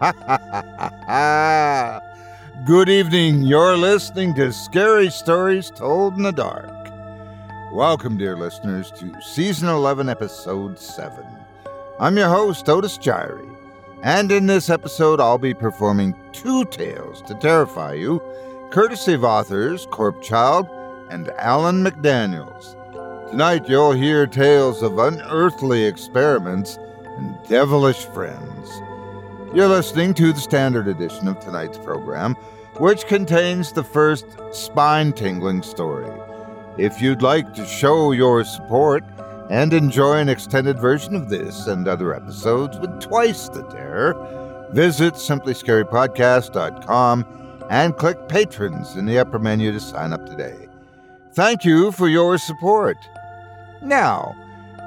Good evening. You're listening to Scary Stories Told in the Dark. Welcome, dear listeners, to Season 11, Episode 7. I'm your host, Otis Jiry, and in this episode, I'll be performing two tales to terrify you, courtesy of authors Corpse Child and Alan McDaniels. Tonight, you'll hear tales of unearthly experiments and devilish friends. You're listening to the standard edition of tonight's program, which contains the first spine tingling story. If you'd like to show your support and enjoy an extended version of this and other episodes with twice the terror, visit simplyscarypodcast.com and click Patrons in the upper menu to sign up today. Thank you for your support. Now,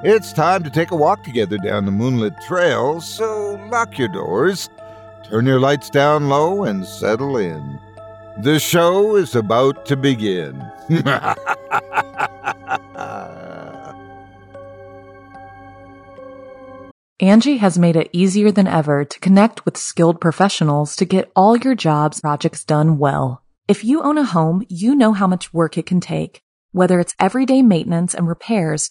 it's time to take a walk together down the moonlit trail, so lock your doors, turn your lights down low, and settle in. The show is about to begin. Angie has made it easier than ever to connect with skilled professionals to get all your jobs projects done well. If you own a home, you know how much work it can take, whether it's everyday maintenance and repairs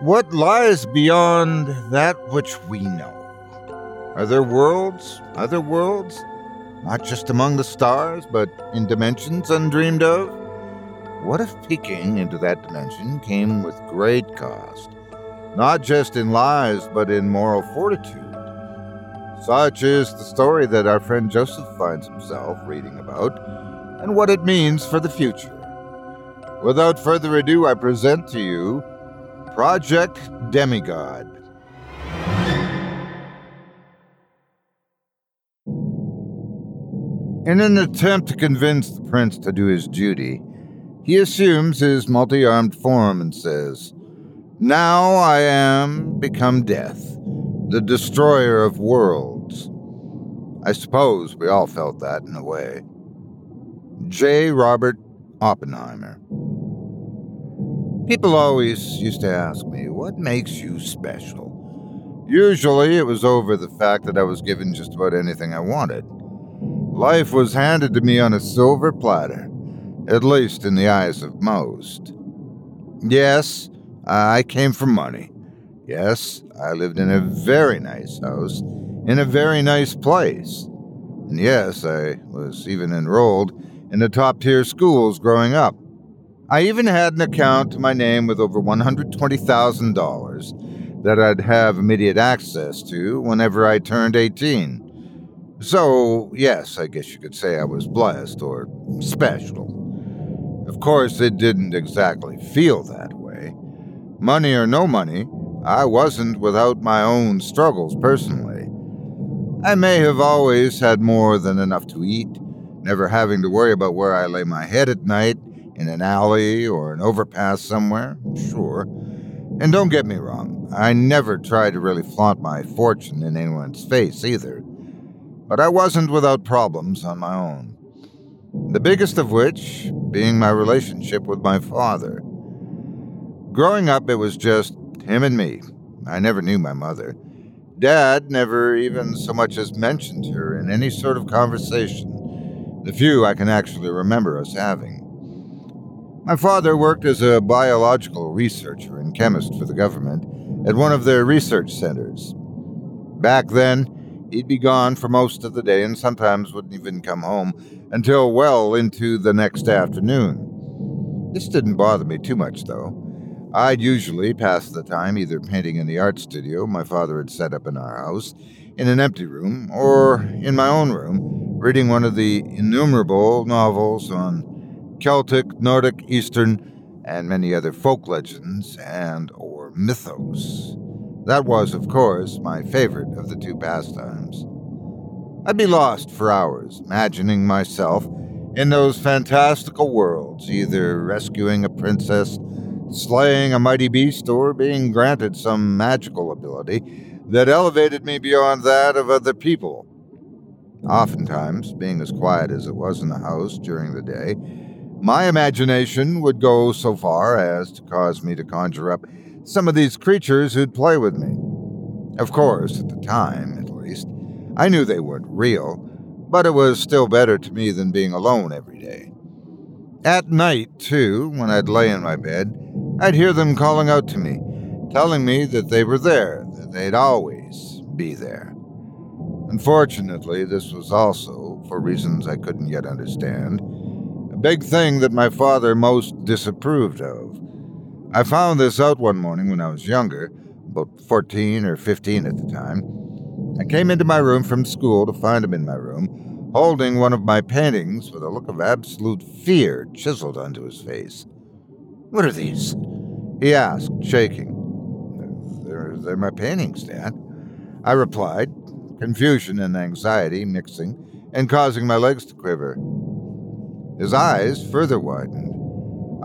What lies beyond that which we know? Are there worlds, other worlds, not just among the stars, but in dimensions undreamed of? What if peeking into that dimension came with great cost, not just in lives, but in moral fortitude? Such is the story that our friend Joseph finds himself reading about, and what it means for the future. Without further ado, I present to you Project Demigod. In an attempt to convince the prince to do his duty, he assumes his multi armed form and says, Now I am become death, the destroyer of worlds. I suppose we all felt that in a way. J. Robert Oppenheimer. People always used to ask me, What makes you special? Usually it was over the fact that I was given just about anything I wanted. Life was handed to me on a silver platter, at least in the eyes of most. Yes, I came from money. Yes, I lived in a very nice house in a very nice place. And yes, I was even enrolled in the top tier schools growing up. I even had an account to my name with over $120,000 that I'd have immediate access to whenever I turned 18. So, yes, I guess you could say I was blessed or special. Of course, it didn't exactly feel that way. Money or no money, I wasn't without my own struggles personally. I may have always had more than enough to eat, never having to worry about where I lay my head at night, in an alley or an overpass somewhere, sure. And don't get me wrong, I never tried to really flaunt my fortune in anyone's face either. But I wasn't without problems on my own. The biggest of which being my relationship with my father. Growing up, it was just him and me. I never knew my mother. Dad never even so much as mentioned her in any sort of conversation, the few I can actually remember us having. My father worked as a biological researcher and chemist for the government at one of their research centers. Back then, he'd be gone for most of the day and sometimes wouldn't even come home until well into the next afternoon. This didn't bother me too much, though. I'd usually pass the time either painting in the art studio my father had set up in our house, in an empty room, or in my own room, reading one of the innumerable novels on Celtic, Nordic, Eastern, and many other folk legends and or mythos. That was, of course, my favorite of the two pastimes. I'd be lost for hours, imagining myself in those fantastical worlds, either rescuing a princess slaying a mighty beast, or being granted some magical ability that elevated me beyond that of other people. Oftentimes, being as quiet as it was in the house during the day, my imagination would go so far as to cause me to conjure up some of these creatures who'd play with me. Of course, at the time, at least, I knew they weren't real, but it was still better to me than being alone every day. At night, too, when I'd lay in my bed, I'd hear them calling out to me, telling me that they were there, that they'd always be there. Unfortunately, this was also, for reasons I couldn't yet understand, big thing that my father most disapproved of. I found this out one morning when I was younger, about 14 or 15 at the time. I came into my room from school to find him in my room, holding one of my paintings with a look of absolute fear chiseled onto his face. What are these? He asked, shaking. They're, they're my paintings, Dad. I replied, confusion and anxiety mixing and causing my legs to quiver. His eyes further widened.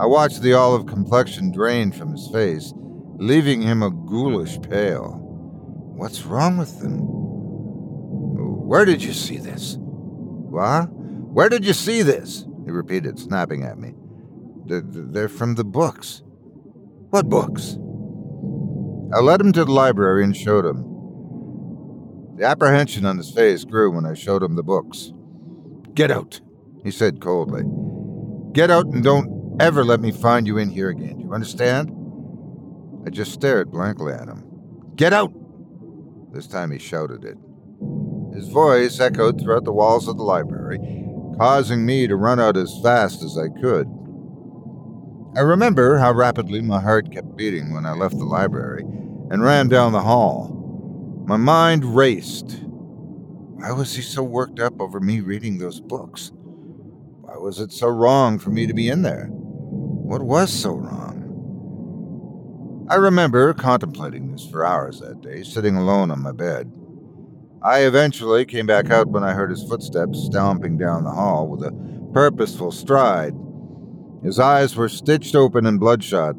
I watched the olive complexion drain from his face, leaving him a ghoulish pale. What's wrong with them? Where did you see this? What? Where did you see this? He repeated, snapping at me. They're from the books. What books? I led him to the library and showed him. The apprehension on his face grew when I showed him the books. Get out, he said coldly. Get out and don't ever let me find you in here again. Do you understand? I just stared blankly at him. Get out! This time he shouted it. His voice echoed throughout the walls of the library, causing me to run out as fast as I could. I remember how rapidly my heart kept beating when I left the library and ran down the hall. My mind raced. Why was he so worked up over me reading those books? Why was it so wrong for me to be in there? What was so wrong? I remember contemplating this for hours that day, sitting alone on my bed. I eventually came back out when I heard his footsteps stomping down the hall with a purposeful stride. His eyes were stitched open and bloodshot,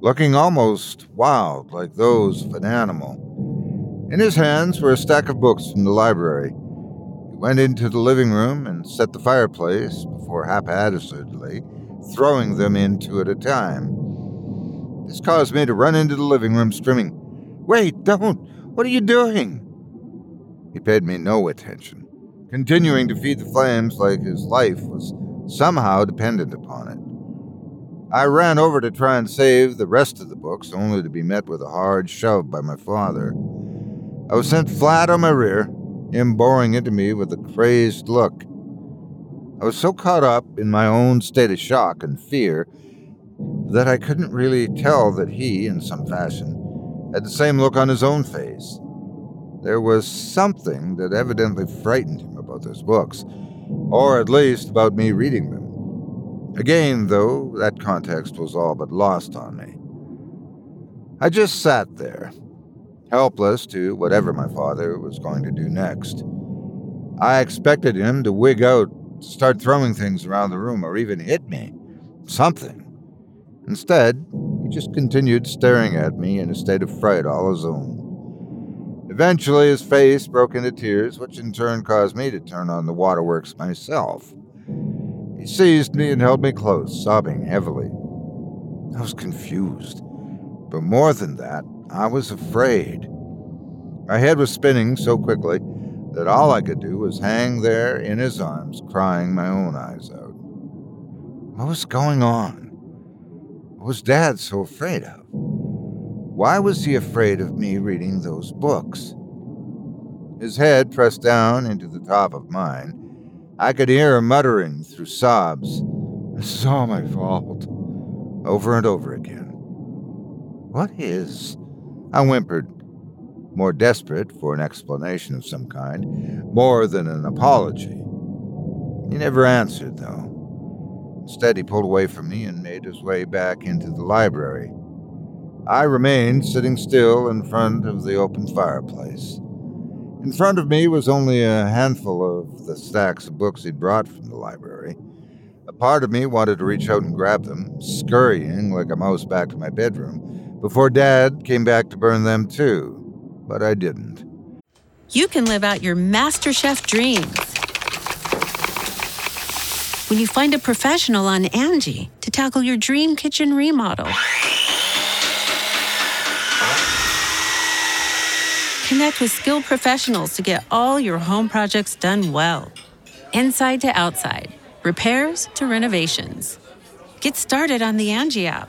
looking almost wild like those of an animal. In his hands were a stack of books from the library. Went into the living room and set the fireplace before haphazardly throwing them in two at a time. This caused me to run into the living room, screaming, Wait, don't! What are you doing? He paid me no attention, continuing to feed the flames like his life was somehow dependent upon it. I ran over to try and save the rest of the books, only to be met with a hard shove by my father. I was sent flat on my rear, him boring into me with a crazed look. I was so caught up in my own state of shock and fear that I couldn't really tell that he, in some fashion, had the same look on his own face. There was something that evidently frightened him about those books, or at least about me reading them. Again, though, that context was all but lost on me. I just sat there, helpless to whatever my father was going to do next. I expected him to wig out, start throwing things around the room, or even hit me. Something. Instead, he just continued staring at me in a state of fright all his own. Eventually, his face broke into tears, which in turn caused me to turn on the waterworks myself. He seized me and held me close, sobbing heavily. I was confused. But more than that, I was afraid. My head was spinning so quickly that all I could do was hang there in his arms, crying my own eyes out. What was going on? What was Dad so afraid of? Why was he afraid of me reading those books? His head pressed down into the top of mine, I could hear him muttering through sobs, This is all my fault, over and over again. What is? I whimpered, more desperate for an explanation of some kind, more than an apology. He never answered, though. Instead, he pulled away from me and made his way back into the library. I remained sitting still in front of the open fireplace. In front of me was only a handful of the stacks of books he'd brought from the library. A part of me wanted to reach out and grab them, scurrying like a mouse back to my bedroom, before Dad came back to burn them too. But I didn't. You can live out your MasterChef dreams when you find a professional on Angie to tackle your dream kitchen remodel. Connect with skilled professionals to get all your home projects done well. Inside to outside, repairs to renovations. Get started on the Angie app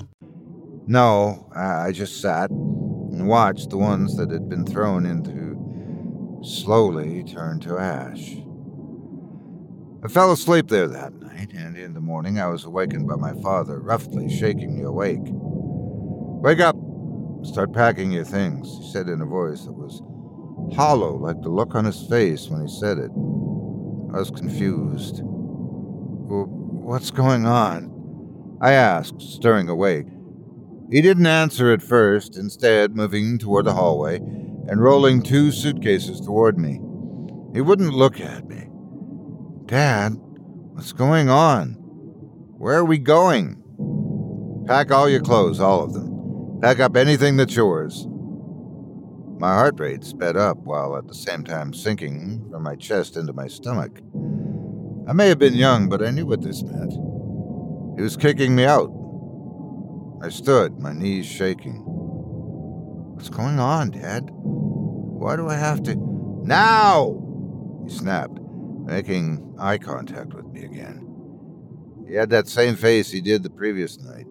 No, I just sat and watched the ones that had been thrown into slowly turn to ash. I fell asleep there that night, and in the morning I was awakened by my father roughly shaking me awake. Wake up! Start packing your things, he said in a voice that was hollow like the look on his face when he said it. I was confused. What's going on? I asked, stirring awake. He didn't answer at first, instead, moving toward the hallway and rolling two suitcases toward me. He wouldn't look at me. Dad, what's going on? Where are we going? Pack all your clothes, all of them. Pack up anything that's yours. My heart rate sped up while at the same time sinking from my chest into my stomach. I may have been young, but I knew what this meant. He was kicking me out. I stood, my knees shaking. What's going on, Dad? Why do I have to. Now! He snapped, making eye contact with me again. He had that same face he did the previous night.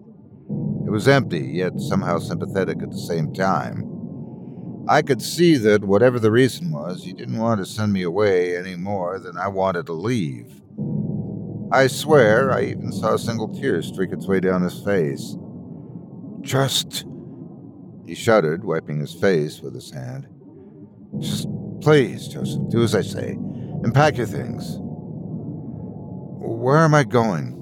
It was empty, yet somehow sympathetic at the same time. I could see that, whatever the reason was, he didn't want to send me away any more than I wanted to leave. I swear I even saw a single tear streak its way down his face. Just. He shuddered, wiping his face with his hand. Just please, Joseph, do as I say, and pack your things. Where am I going?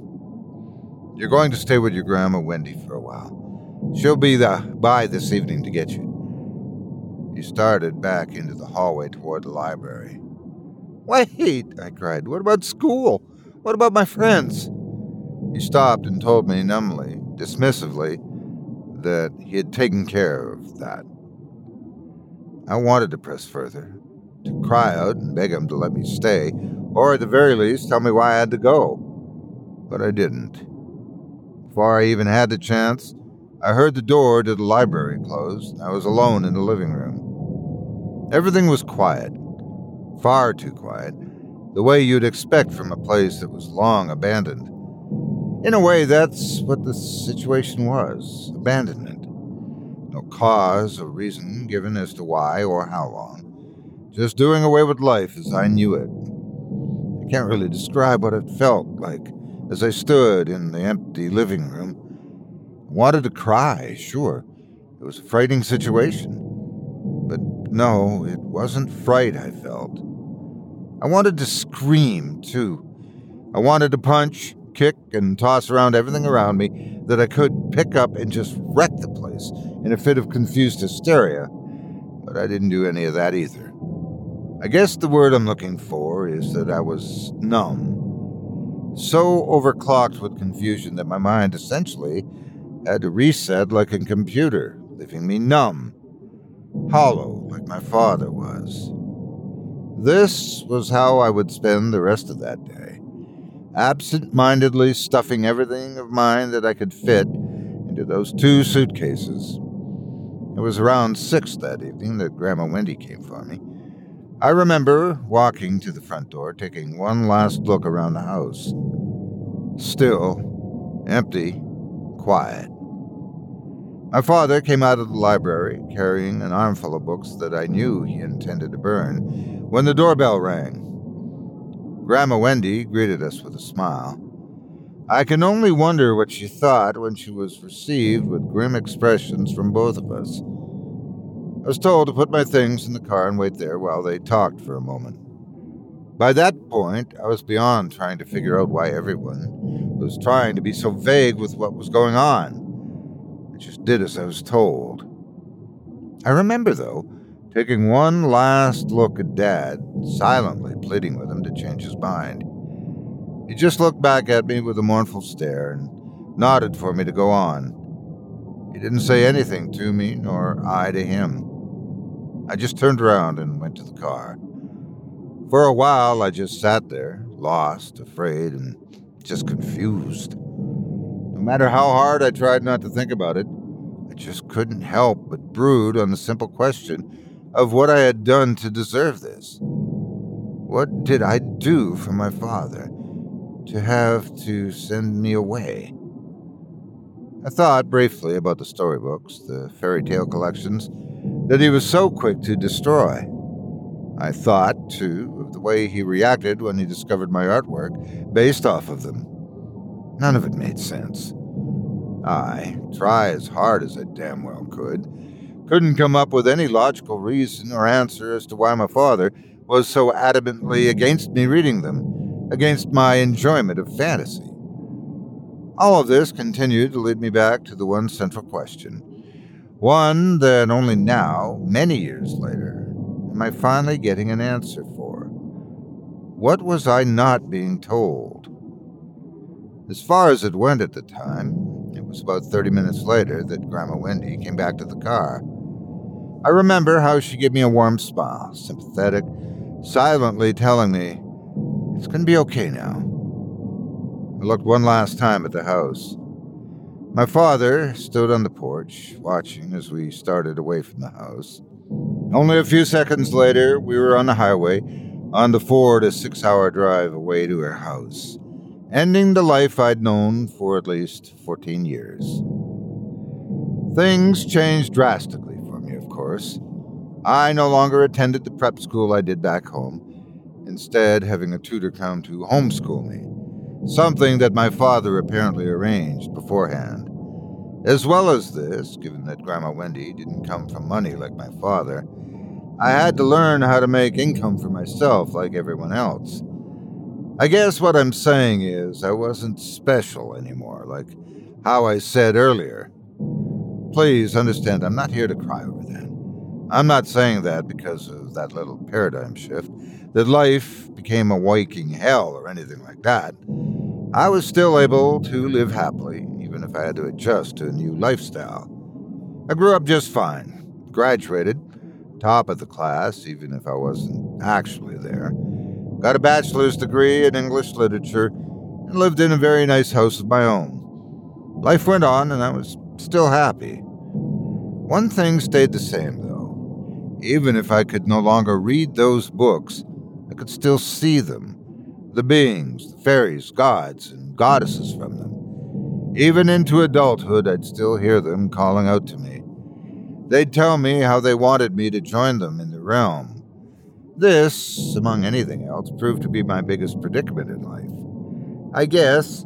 You're going to stay with your grandma Wendy for a while. She'll be the, by this evening to get you. He started back into the hallway toward the library. Wait, I cried. What about school? What about my friends? He stopped and told me numbly, dismissively, that he had taken care of that. I wanted to press further, to cry out and beg him to let me stay, or at the very least tell me why I had to go. But I didn't. Before I even had the chance, I heard the door to the library close, I was alone in the living room. Everything was quiet, far too quiet, the way you'd expect from a place that was long abandoned. In a way, that's what the situation was abandonment. No cause or reason given as to why or how long. Just doing away with life as I knew it. I can't really describe what it felt like as I stood in the empty living room. I wanted to cry, sure. It was a frightening situation. But no, it wasn't fright I felt. I wanted to scream, too. I wanted to punch, kick, and toss around everything around me that I could pick up and just wreck the place in a fit of confused hysteria. But I didn't do any of that either. I guess the word I'm looking for is that I was numb. So overclocked with confusion that my mind essentially had to reset like a computer, leaving me numb, hollow like my father was. This was how I would spend the rest of that day, absent mindedly stuffing everything of mine that I could fit into those two suitcases. It was around six that evening that Grandma Wendy came for me. I remember walking to the front door, taking one last look around the house. Still, empty, quiet. My father came out of the library carrying an armful of books that I knew he intended to burn when the doorbell rang. Grandma Wendy greeted us with a smile. I can only wonder what she thought when she was received with grim expressions from both of us. I was told to put my things in the car and wait there while they talked for a moment. By that point, I was beyond trying to figure out why everyone was trying to be so vague with what was going on. I just did as I was told. I remember, though, taking one last look at Dad, silently pleading with him to change his mind. He just looked back at me with a mournful stare and nodded for me to go on. He didn't say anything to me, nor I to him. I just turned around and went to the car. For a while, I just sat there, lost, afraid, and just confused. No matter how hard I tried not to think about it, I just couldn't help but brood on the simple question of what I had done to deserve this. What did I do for my father to have to send me away? I thought briefly about the storybooks, the fairy tale collections that he was so quick to destroy. I thought, too, of the way he reacted when he discovered my artwork based off of them. None of it made sense. I, try as hard as I damn well could, couldn't come up with any logical reason or answer as to why my father was so adamantly against me reading them, against my enjoyment of fantasy. All of this continued to lead me back to the one central question. One that only now, many years later, am I finally getting an answer for. What was I not being told? As far as it went at the time, it was about 30 minutes later that Grandma Wendy came back to the car. I remember how she gave me a warm smile, sympathetic, silently telling me, It's going to be okay now. I looked one last time at the house. My father stood on the porch, watching as we started away from the house. Only a few seconds later, we were on the highway, on the four to six hour drive away to her house, ending the life I'd known for at least 14 years. Things changed drastically course. I no longer attended the prep school I did back home, instead, having a tutor come to homeschool me something that my father apparently arranged beforehand. As well as this, given that Grandma Wendy didn't come from money like my father, I had to learn how to make income for myself like everyone else. I guess what I'm saying is I wasn't special anymore, like how I said earlier. Please understand, I'm not here to cry. I'm not saying that because of that little paradigm shift, that life became a waking hell or anything like that. I was still able to live happily, even if I had to adjust to a new lifestyle. I grew up just fine, graduated, top of the class, even if I wasn't actually there, got a bachelor's degree in English literature, and lived in a very nice house of my own. Life went on, and I was still happy. One thing stayed the same. Even if I could no longer read those books, I could still see them the beings, the fairies, gods, and goddesses from them. Even into adulthood, I'd still hear them calling out to me. They'd tell me how they wanted me to join them in the realm. This, among anything else, proved to be my biggest predicament in life. I guess,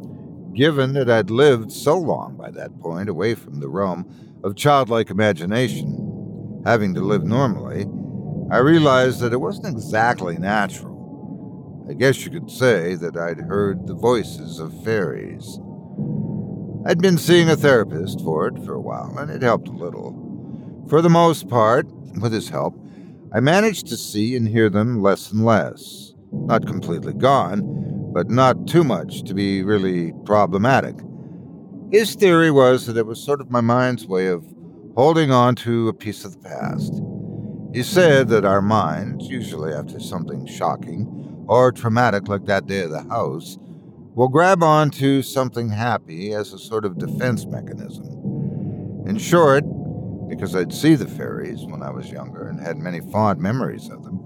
given that I'd lived so long by that point away from the realm of childlike imagination, having to live normally, I realized that it wasn't exactly natural. I guess you could say that I'd heard the voices of fairies. I'd been seeing a therapist for it for a while, and it helped a little. For the most part, with his help, I managed to see and hear them less and less. Not completely gone, but not too much to be really problematic. His theory was that it was sort of my mind's way of holding on to a piece of the past. He said that our minds, usually after something shocking or traumatic like that day of the house, will grab onto something happy as a sort of defense mechanism. In short, because I'd see the fairies when I was younger and had many fond memories of them,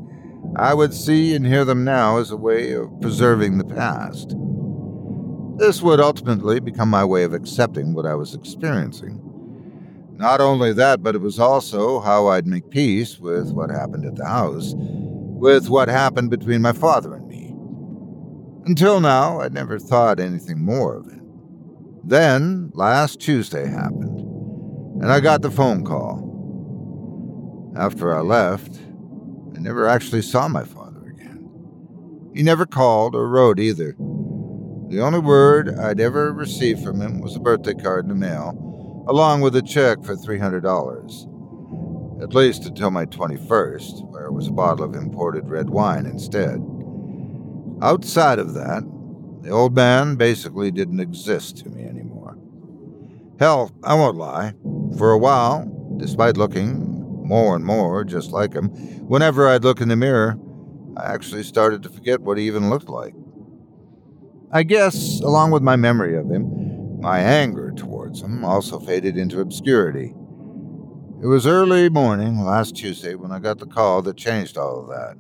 I would see and hear them now as a way of preserving the past. This would ultimately become my way of accepting what I was experiencing. Not only that, but it was also how I'd make peace with what happened at the house, with what happened between my father and me. Until now, I'd never thought anything more of it. Then, last Tuesday happened, and I got the phone call. After I left, I never actually saw my father again. He never called or wrote either. The only word I'd ever received from him was a birthday card in the mail, along with a check for $300. At least until my 21st, where it was a bottle of imported red wine instead. Outside of that, the old man basically didn't exist to me anymore. Hell, I won't lie. For a while, despite looking more and more just like him, whenever I'd look in the mirror, I actually started to forget what he even looked like. I guess, along with my memory of him, my anger him also faded into obscurity. It was early morning last Tuesday when I got the call that changed all of that.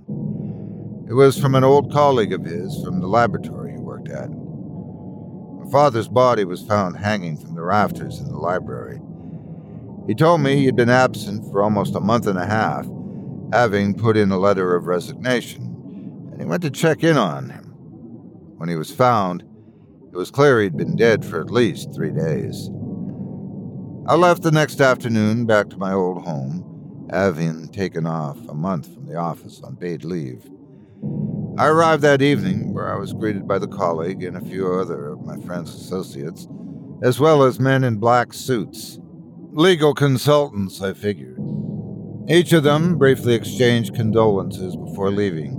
It was from an old colleague of his from the laboratory he worked at. My father's body was found hanging from the rafters in the library. He told me he had been absent for almost a month and a half, having put in a letter of resignation, and he went to check in on him. When he was found, it was clear he'd been dead for at least three days. I left the next afternoon back to my old home, having taken off a month from the office on paid leave. I arrived that evening, where I was greeted by the colleague and a few other of my friend's associates, as well as men in black suits. Legal consultants, I figured. Each of them briefly exchanged condolences before leaving.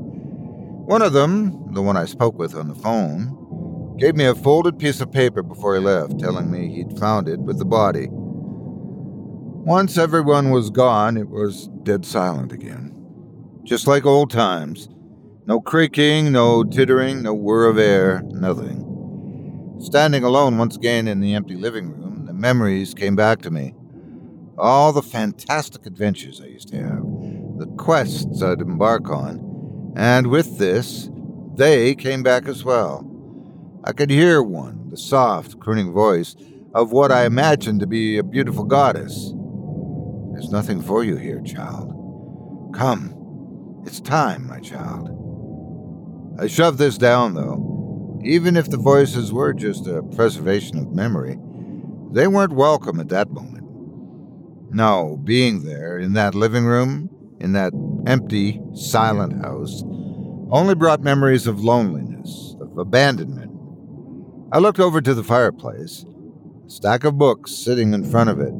One of them, the one I spoke with on the phone, gave me a folded piece of paper before he left, telling me he'd found it with the body. Once everyone was gone, it was dead silent again. Just like old times. No creaking, no tittering, no whir of air, nothing. Standing alone once again in the empty living room, the memories came back to me. All the fantastic adventures I used to have, the quests I'd embark on, and with this, they came back as well. I could hear one, the soft, crooning voice of what I imagined to be a beautiful goddess. There's nothing for you here, child. Come. It's time, my child. I shoved this down, though. Even if the voices were just a preservation of memory, they weren't welcome at that moment. No, being there, in that living room, in that empty, silent house, only brought memories of loneliness, of abandonment. I looked over to the fireplace, a stack of books sitting in front of it.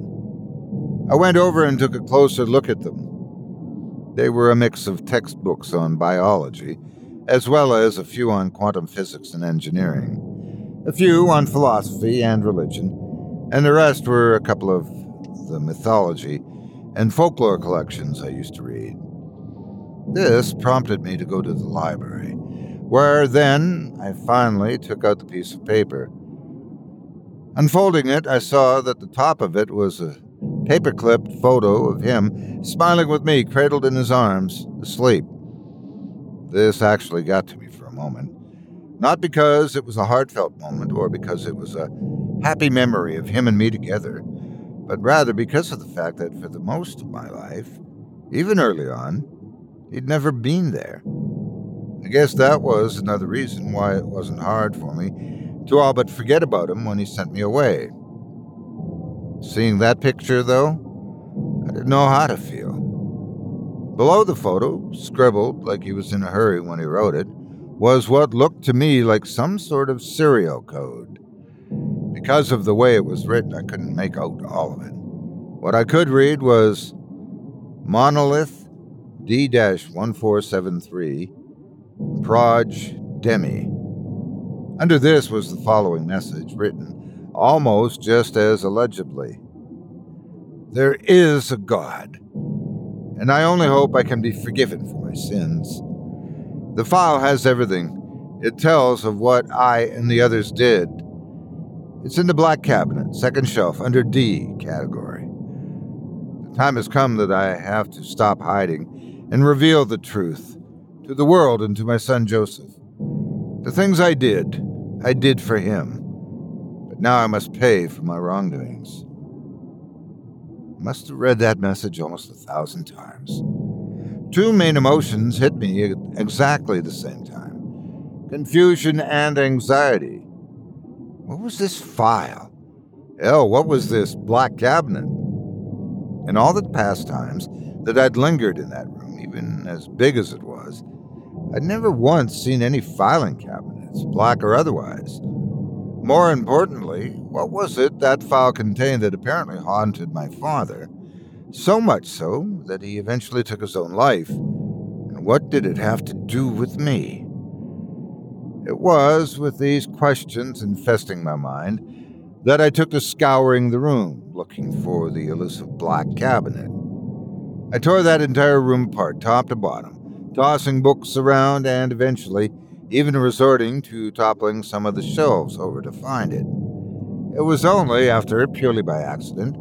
I went over and took a closer look at them. They were a mix of textbooks on biology as well as a few on quantum physics and engineering, a few on philosophy and religion, and the rest were a couple of the mythology and folklore collections I used to read. This prompted me to go to the library, where then I finally took out the piece of paper. Unfolding it, I saw that the top of it was a paper clipped photo of him smiling with me, cradled in his arms, asleep. This actually got to me for a moment. Not because it was a heartfelt moment or because it was a happy memory of him and me together, but rather because of the fact that for the most of my life, even early on, he'd never been there. I guess that was another reason why it wasn't hard for me to all but forget about him when he sent me away. Seeing that picture, though, I didn't know how to feel. Below the photo, scribbled like he was in a hurry when he wrote it, was what looked to me like some sort of serial code. Because of the way it was written, I couldn't make out all of it. What I could read was Monolith D 1473, Proj Demi. Under this was the following message, written almost just as allegedly. There is a God, and I only hope I can be forgiven for my sins. The file has everything. It tells of what I and the others did. It's in the black cabinet, second shelf, under D category. The time has come that I have to stop hiding and reveal the truth to the world and to my son Joseph. The things I did, I did for him. Now I must pay for my wrongdoings. I must have read that message almost a thousand times. Two main emotions hit me at exactly the same time confusion and anxiety. What was this file? Hell, what was this black cabinet? In all the past times that I'd lingered in that room, even as big as it was, I'd never once seen any filing cabinets, black or otherwise. More importantly, what was it that file contained that apparently haunted my father? So much so that he eventually took his own life. And what did it have to do with me? It was with these questions infesting my mind that I took to scouring the room, looking for the elusive black cabinet. I tore that entire room apart, top to bottom, tossing books around and eventually even resorting to toppling some of the shelves over to find it. It was only after, purely by accident,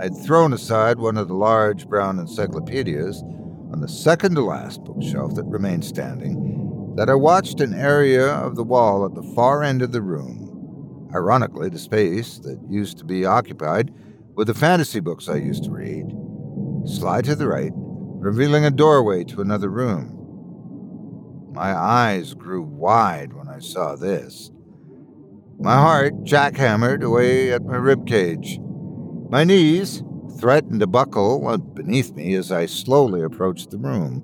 I'd thrown aside one of the large brown encyclopedias on the second to last bookshelf that remained standing that I watched an area of the wall at the far end of the room, ironically, the space that used to be occupied with the fantasy books I used to read, slide to the right, revealing a doorway to another room. My eyes grew wide when I saw this. My heart jackhammered away at my rib cage. My knees threatened to buckle beneath me as I slowly approached the room.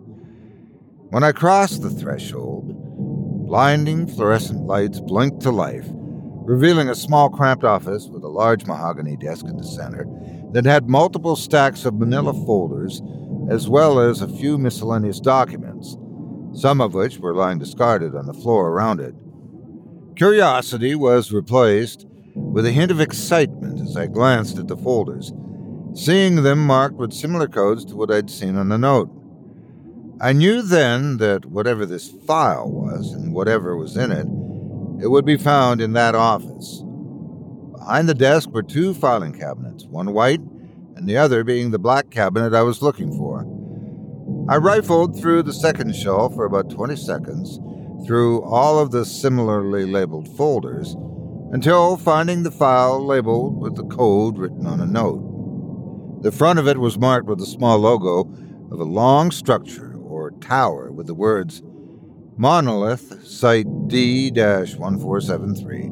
When I crossed the threshold, blinding fluorescent lights blinked to life, revealing a small cramped office with a large mahogany desk in the center that had multiple stacks of manila folders, as well as a few miscellaneous documents, some of which were lying discarded on the floor around it. Curiosity was replaced with a hint of excitement as I glanced at the folders, seeing them marked with similar codes to what I'd seen on the note. I knew then that whatever this file was and whatever was in it, it would be found in that office. Behind the desk were two filing cabinets, one white and the other being the black cabinet I was looking for. I rifled through the second shelf for about 20 seconds, through all of the similarly labeled folders, until finding the file labeled with the code written on a note. The front of it was marked with a small logo of a long structure or tower with the words Monolith Site D 1473,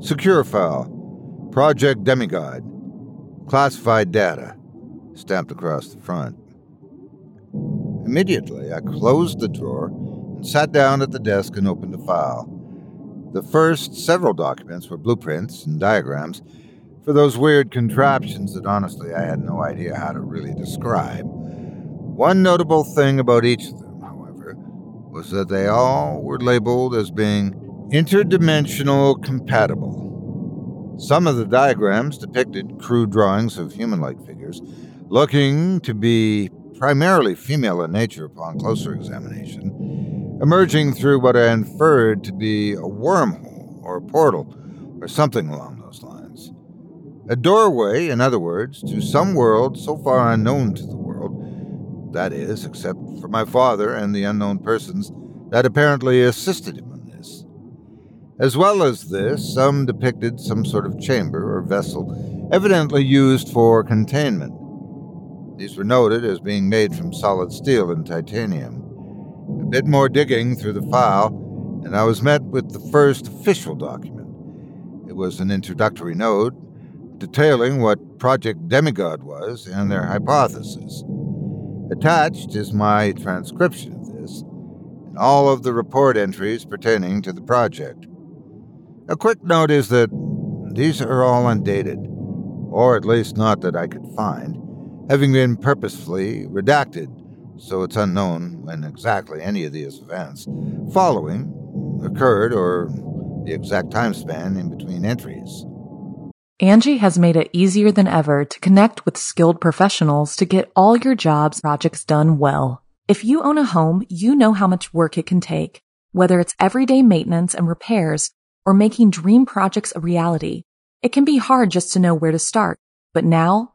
Secure File, Project Demigod, Classified Data, stamped across the front. Immediately, I closed the drawer and sat down at the desk and opened the file. The first several documents were blueprints and diagrams for those weird contraptions that honestly I had no idea how to really describe. One notable thing about each of them however, was that they all were labeled as being interdimensional compatible. Some of the diagrams depicted crude drawings of human like figures, looking to be primarily female in nature upon closer examination, emerging through what I inferred to be a wormhole or a portal or something along those lines. A doorway, in other words, to some world so far unknown to the world, that is, except for my father and the unknown persons that apparently assisted him in this. As well as this, some depicted some sort of chamber or vessel, evidently used for containment. These were noted as being made from solid steel and titanium. A bit more digging through the file, and I was met with the first official document. It was an introductory note detailing what Project Demigod was and their hypothesis. Attached is my transcription of this and all of the report entries pertaining to the project. A quick note is that these are all undated, or at least not that I could find having been purposefully redacted, so it's unknown when exactly any of these events following occurred or the exact time span in between entries. Angi has made it easier than ever to connect with skilled professionals to get all your jobs projects done well. If you own a home, you know how much work it can take, whether it's everyday maintenance and repairs or making dream projects a reality. It can be hard just to know where to start, but now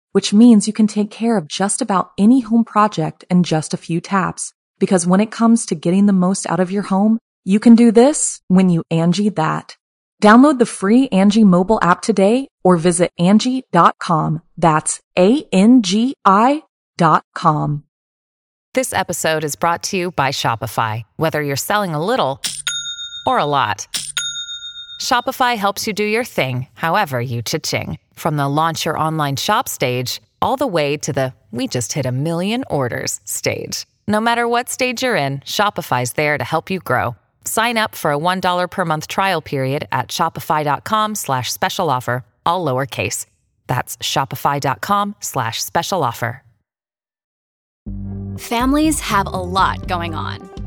which means you can take care of just about any home project in just a few taps. Because when it comes to getting the most out of your home, you can do this when you Angi that. Download the free Angi mobile app today or visit Angi.com. That's A-N-G-I dot com. This episode is brought to you by Shopify. Whether you're selling a little or a lot, Shopify helps you do your thing, however you cha-ching. From the launch your online shop stage, all the way to the we just hit a million orders stage. No matter what stage you're in, Shopify's there to help you grow. Sign up for a $1 per month trial period at shopify.com slash special offer, all lowercase. That's shopify.com slash special offer. Families have a lot going on.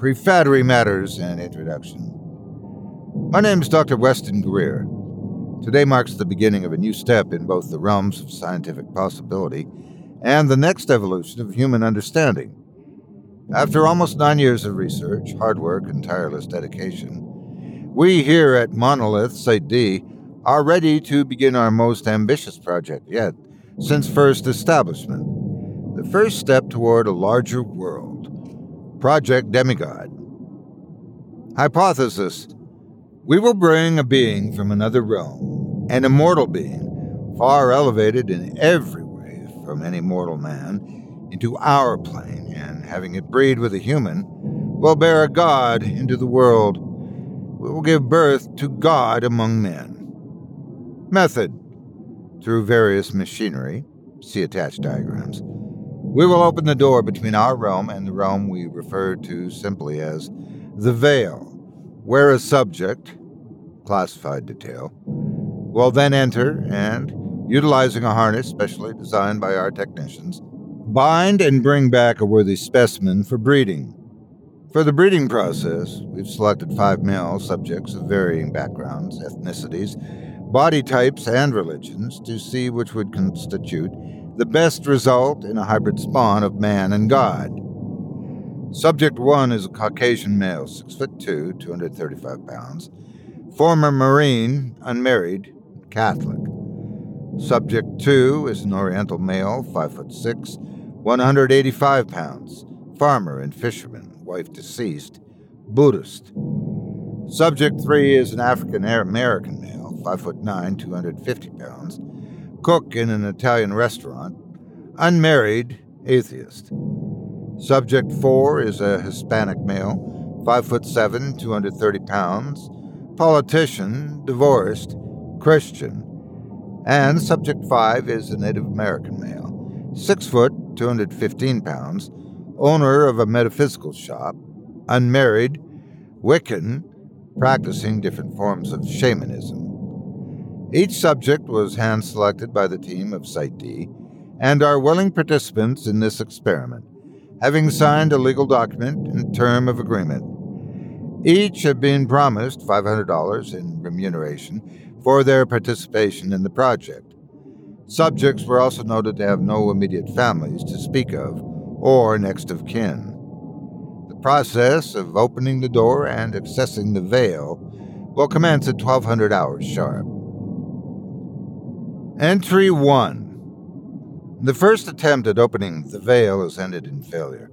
Prefatory matters and introduction. My name is Dr. Weston Greer. Today marks the beginning of a new step in both the realms of scientific possibility and the next evolution of human understanding. After almost nine years of research, hard work, and tireless dedication, we here at Monolith Site D are ready to begin our most ambitious project yet since first establishment the first step toward a larger world. Project Demigod. Hypothesis We will bring a being from another realm, an immortal being, far elevated in every way from any mortal man, into our plane, and having it breed with a human, will bear a god into the world. We will give birth to God among men. Method Through various machinery, see attached diagrams we will open the door between our realm and the realm we refer to simply as the Veil, where a subject, classified detail, will then enter and, utilizing a harness specially designed by our technicians, bind and bring back a worthy specimen for breeding. For the breeding process, we've selected five male subjects of varying backgrounds, ethnicities, body types, and religions to see which would constitute the best result in a hybrid spawn of man and God. Subject 1 is a Caucasian male, 6 foot 2, 235 pounds, former Marine, unmarried, Catholic. Subject 2 is an Oriental male, 5 foot 6, 185 pounds, farmer and fisherman, wife deceased, Buddhist. Subject 3 is an African American male, 5 foot 9, 250 pounds, cook in an Italian restaurant, unmarried, atheist. Subject 4 is a Hispanic male, 5 foot 7, 230 pounds, politician, divorced, Christian. And subject 5 is a Native American male, 6 foot, 215 pounds, owner of a metaphysical shop, unmarried, Wiccan, practicing different forms of shamanism. Each subject was hand selected by the team of Site D and are willing participants in this experiment, having signed a legal document and term of agreement. Each have been promised $500 in remuneration for their participation in the project. Subjects were also noted to have no immediate families to speak of or next of kin. The process of opening the door and accessing the veil will commence at 1200 hours sharp. Entry 1 The first attempt at opening the veil has ended in failure.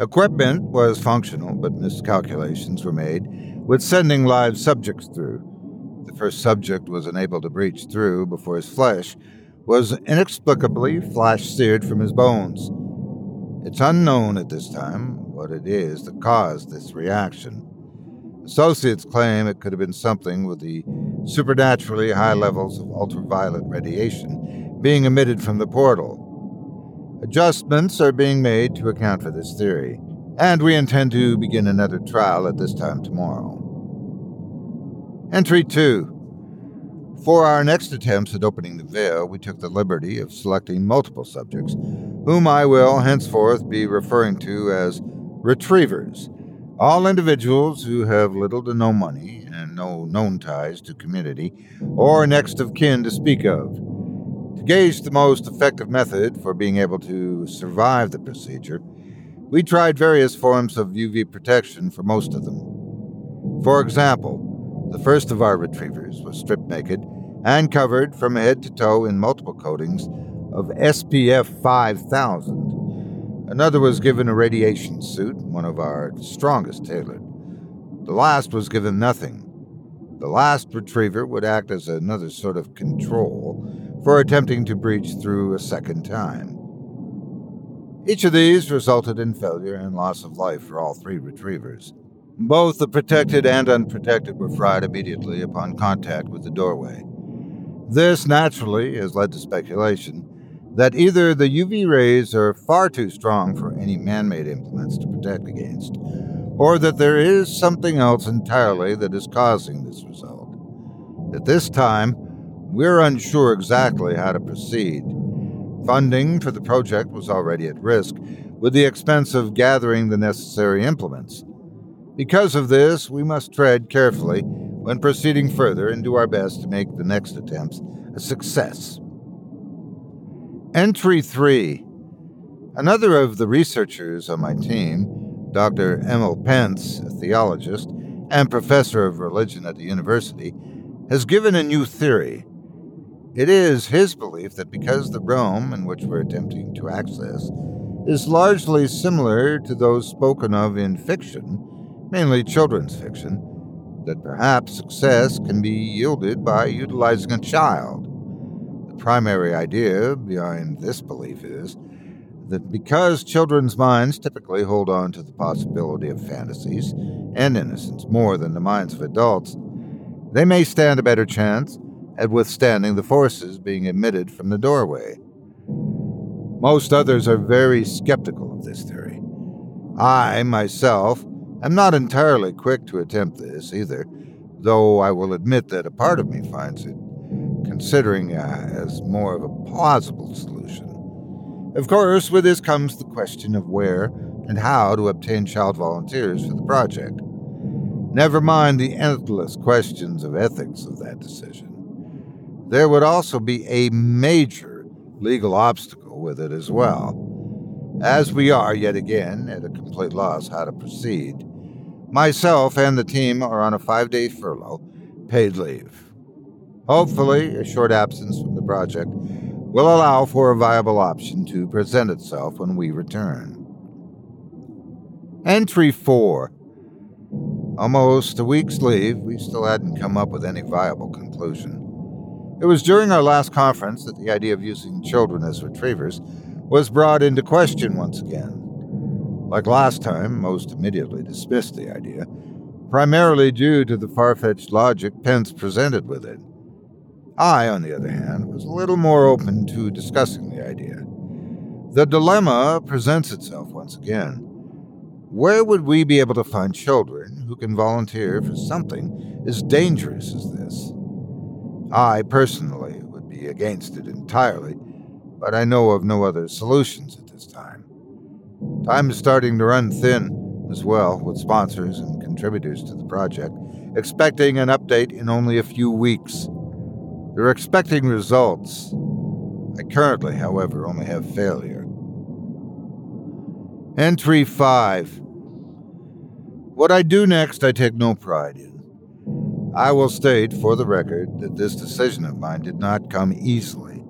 Equipment was functional, but miscalculations were made with sending live subjects through. The first subject was unable to breach through before his flesh was inexplicably flash seared from his bones. It's unknown at this time what it is that caused this reaction. Associates claim it could have been something with the supernaturally high levels of ultraviolet radiation being emitted from the portal. Adjustments are being made to account for this theory, and we intend to begin another trial at this time tomorrow. Entry 2 for our next attempts at opening the veil, we took the liberty of selecting multiple subjects, whom I will henceforth be referring to as retrievers, all individuals who have little to no money and no known ties to community or next of kin to speak of. To gauge the most effective method for being able to survive the procedure, we tried various forms of UV protection for most of them. For example, the first of our retrievers was stripped naked and covered from head to toe in multiple coatings of SPF 5000. Another was given a radiation suit, one of our strongest tailored. The last was given nothing. The last retriever would act as another sort of control for attempting to breach through a second time. Each of these resulted in failure and loss of life for all three retrievers. Both the protected and unprotected were fried immediately upon contact with the doorway. This naturally has led to speculation that either the UV rays are far too strong for any man made implements to protect against, or that there is something else entirely that is causing this result. At this time, we're unsure exactly how to proceed. Funding for the project was already at risk, with the expense of gathering the necessary implements. Because of this, we must tread carefully when proceeding further and do our best to make the next attempts a success. Entry 3 Another of the researchers on my team, Dr. Emil Pence, a theologist and professor of religion at the university, has given a new theory. It is his belief that because the realm in which we're attempting to access is largely similar to those spoken of in fiction, mainly children's fiction, that perhaps success can be yielded by utilizing a child. Primary idea behind this belief is that because children's minds typically hold on to the possibility of fantasies and innocence more than the minds of adults, they may stand a better chance at withstanding the forces being emitted from the doorway. Most others are very skeptical of this theory. I, myself, I'm not entirely quick to attempt this either, though I will admit that a part of me finds it, considering uh, as more of a plausible solution. Of course, with this comes the question of where and how to obtain child volunteers for the project. Never mind the endless questions of ethics of that decision. There would also be a major legal obstacle with it as well as we are yet again at a complete loss how to proceed. Myself and the team are on a five day furlough, paid leave. Hopefully, a short absence from the project will allow for a viable option to present itself when we return. Entry 4. Almost a week's leave, we still hadn't come up with any viable conclusion. It was during our last conference that the idea of using children as retrievers was brought into question once again. Like last time, most immediately dismissed the idea, primarily due to the far fetched logic Pence presented with it. I, on the other hand, was a little more open to discussing the idea. The dilemma presents itself once again. Where would we be able to find children who can volunteer for something as dangerous as this? I, personally, would be against it entirely, but I know of no other solutions at this time. Time is starting to run thin as well, with sponsors and contributors to the project expecting an update in only a few weeks. They're expecting results. I currently, however, only have failure. Entry 5. What I do next, I take no pride in. I will state, for the record, that this decision of mine did not come easily.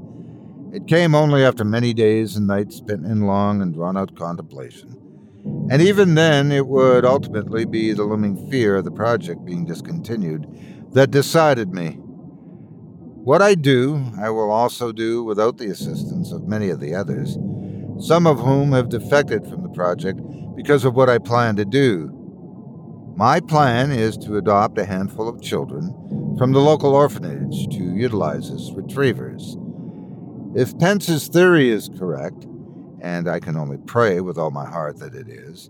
It came only after many days and nights spent in long and drawn out contemplation. And even then, it would ultimately be the looming fear of the project being discontinued that decided me. What I do, I will also do without the assistance of many of the others, some of whom have defected from the project because of what I plan to do. My plan is to adopt a handful of children from the local orphanage to utilize as retrievers. If Pence's theory is correct, and I can only pray with all my heart that it is,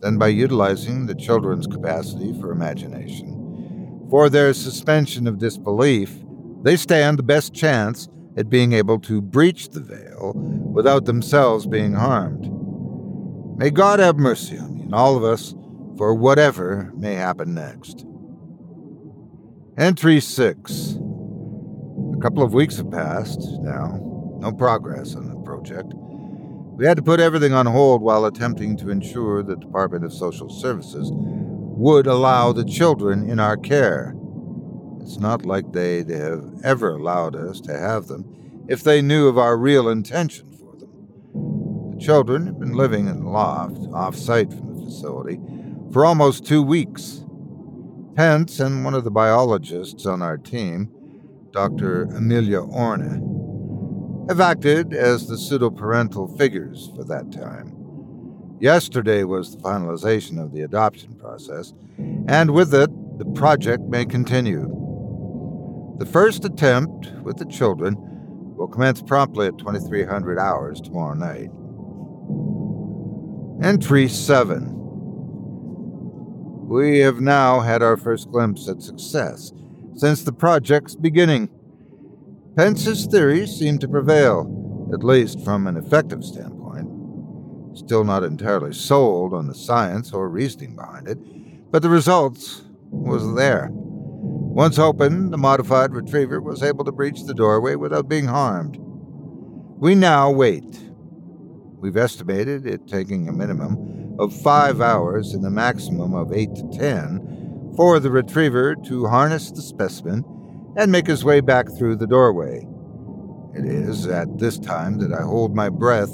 then by utilizing the children's capacity for imagination, for their suspension of disbelief, they stand the best chance at being able to breach the veil without themselves being harmed. May God have mercy on me and all of us for whatever may happen next. Entry 6. A couple of weeks have passed now, no progress on the project. We had to put everything on hold while attempting to ensure the Department of Social Services would allow the children in our care. It's not like they'd have ever allowed us to have them if they knew of our real intention for them. The children had been living in the loft, off site from the facility, for almost two weeks. Pence and one of the biologists on our team, Dr. Amelia Orne, have acted as the pseudo-parental figures for that time. Yesterday was the finalization of the adoption process, and with it, the project may continue. The first attempt with the children will commence promptly at 2300 hours tomorrow night. Entry 7. We have now had our first glimpse at success since the project's beginning. Pence's theories seem to prevail, at least from an effective standpoint. Still not entirely sold on the science or reasoning behind it, but the results was there. Once opened, the modified retriever was able to breach the doorway without being harmed. We now wait. We've estimated it taking a minimum of five hours and a maximum of eight to ten for the retriever to harness the specimen and make his way back through the doorway. It is at this time that I hold my breath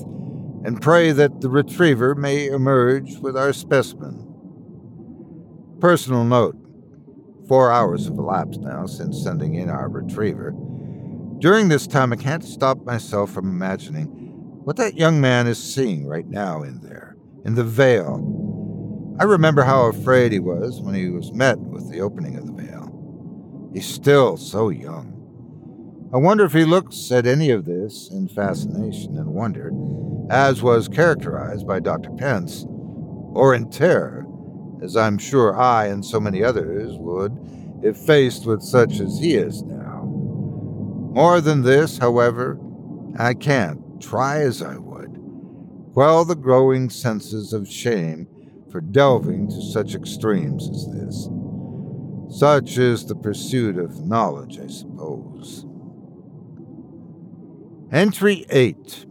and pray that the retriever may emerge with our specimen. Personal note Four hours have elapsed now since sending in our retriever. During this time, I can't stop myself from imagining what that young man is seeing right now in there, in the veil. I remember how afraid he was when he was met with the opening of the veil. He's still so young. I wonder if he looks at any of this in fascination and wonder, as was characterized by Dr. Pence, or in terror, as I'm sure I and so many others would if faced with such as he is now. More than this, however, I can't, try as I would, quell the growing senses of shame for delving to such extremes as this. Such is the pursuit of knowledge, I suppose. Entry 8.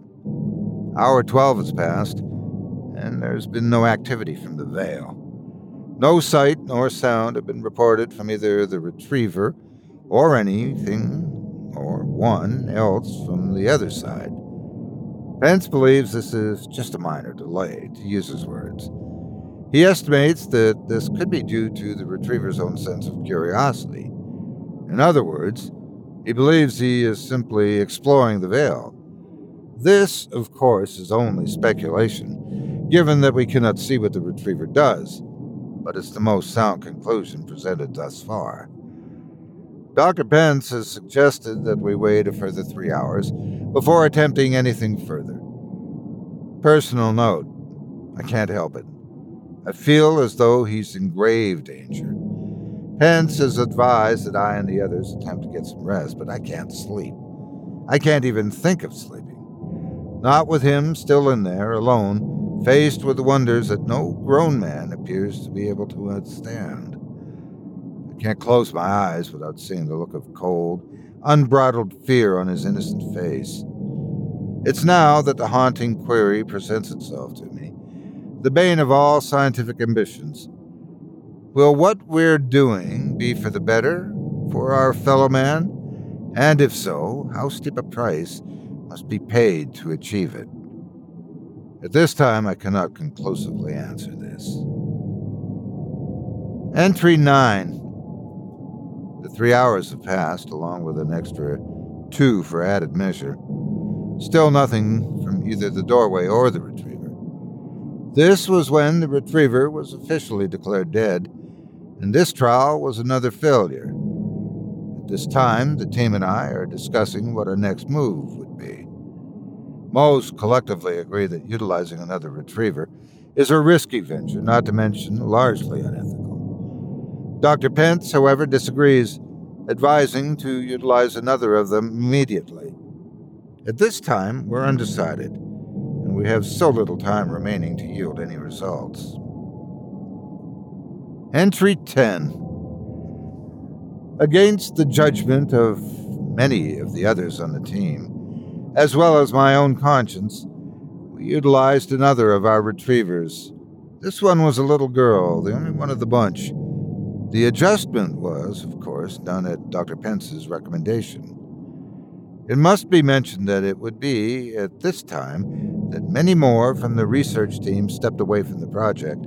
Hour 12 has passed, and there's been no activity from the Veil. No sight nor sound have been reported from either the retriever or anything or one else from the other side. Pence believes this is just a minor delay, to use his words. He estimates that this could be due to the retriever's own sense of curiosity. In other words, he believes he is simply exploring the veil. This, of course, is only speculation, given that we cannot see what the retriever does, but it's the most sound conclusion presented thus far. Dr. Pence has suggested that we wait a further three hours before attempting anything further. Personal note I can't help it. I feel as though he's in grave danger. Pence has advised that I and the others attempt to get some rest, but I can't sleep. I can't even think of sleeping. Not with him still in there, alone, faced with wonders that no grown man appears to be able to withstand. I can't close my eyes without seeing the look of cold, unbridled fear on his innocent face. It's now that the haunting query presents itself to me, the bane of all scientific ambitions. Will what we're doing be for the better, for our fellow man? And if so, how steep a price must be paid to achieve it? At this time, I cannot conclusively answer this. Entry 9. The three hours have passed, along with an extra two for added measure. Still nothing from either the doorway or the retriever. This was when the retriever was officially declared dead, and this trial was another failure. At this time, the team and I are discussing what our next move Most collectively agree that utilizing another retriever is a risky venture, not to mention largely unethical. Dr. Pence, however, disagrees, advising to utilize another of them immediately. At this time, we're undecided, and we have so little time remaining to yield any results. Entry 10. Against the judgment of many of the others on the team, as well as my own conscience, we utilized another of our retrievers. This one was a little girl, the only one of the bunch the adjustment was, of course, done at Dr. Pence's recommendation. It must be mentioned that it would be at this time that many more from the research team stepped away from the project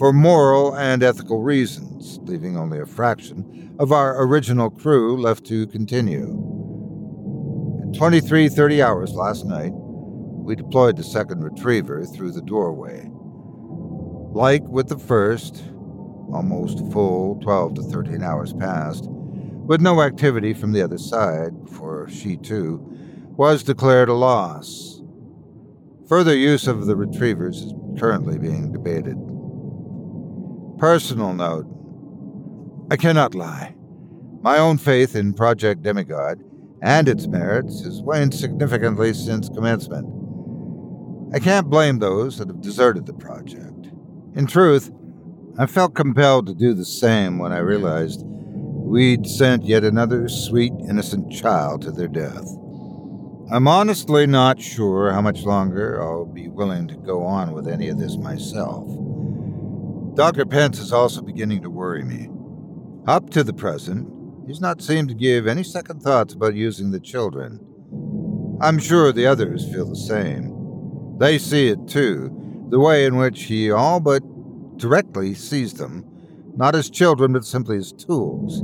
for moral and ethical reasons, leaving only a fraction of our original crew left to continue. At 23:30 hours last night, we deployed the second retriever through the doorway. Like with the first, Almost full 12 to 13 hours passed, with no activity from the other side before she, too, was declared a loss. Further use of the retrievers is currently being debated. Personal note I cannot lie. My own faith in Project Demigod and its merits has waned significantly since commencement. I can't blame those that have deserted the project. In truth, I felt compelled to do the same when I realized we'd sent yet another sweet, innocent child to their death. I'm honestly not sure how much longer I'll be willing to go on with any of this myself. Dr. Pence is also beginning to worry me. Up to the present, he's not seem to give any second thoughts about using the children. I'm sure the others feel the same. They see it too, the way in which he all but directly sees them, not as children, but simply as tools.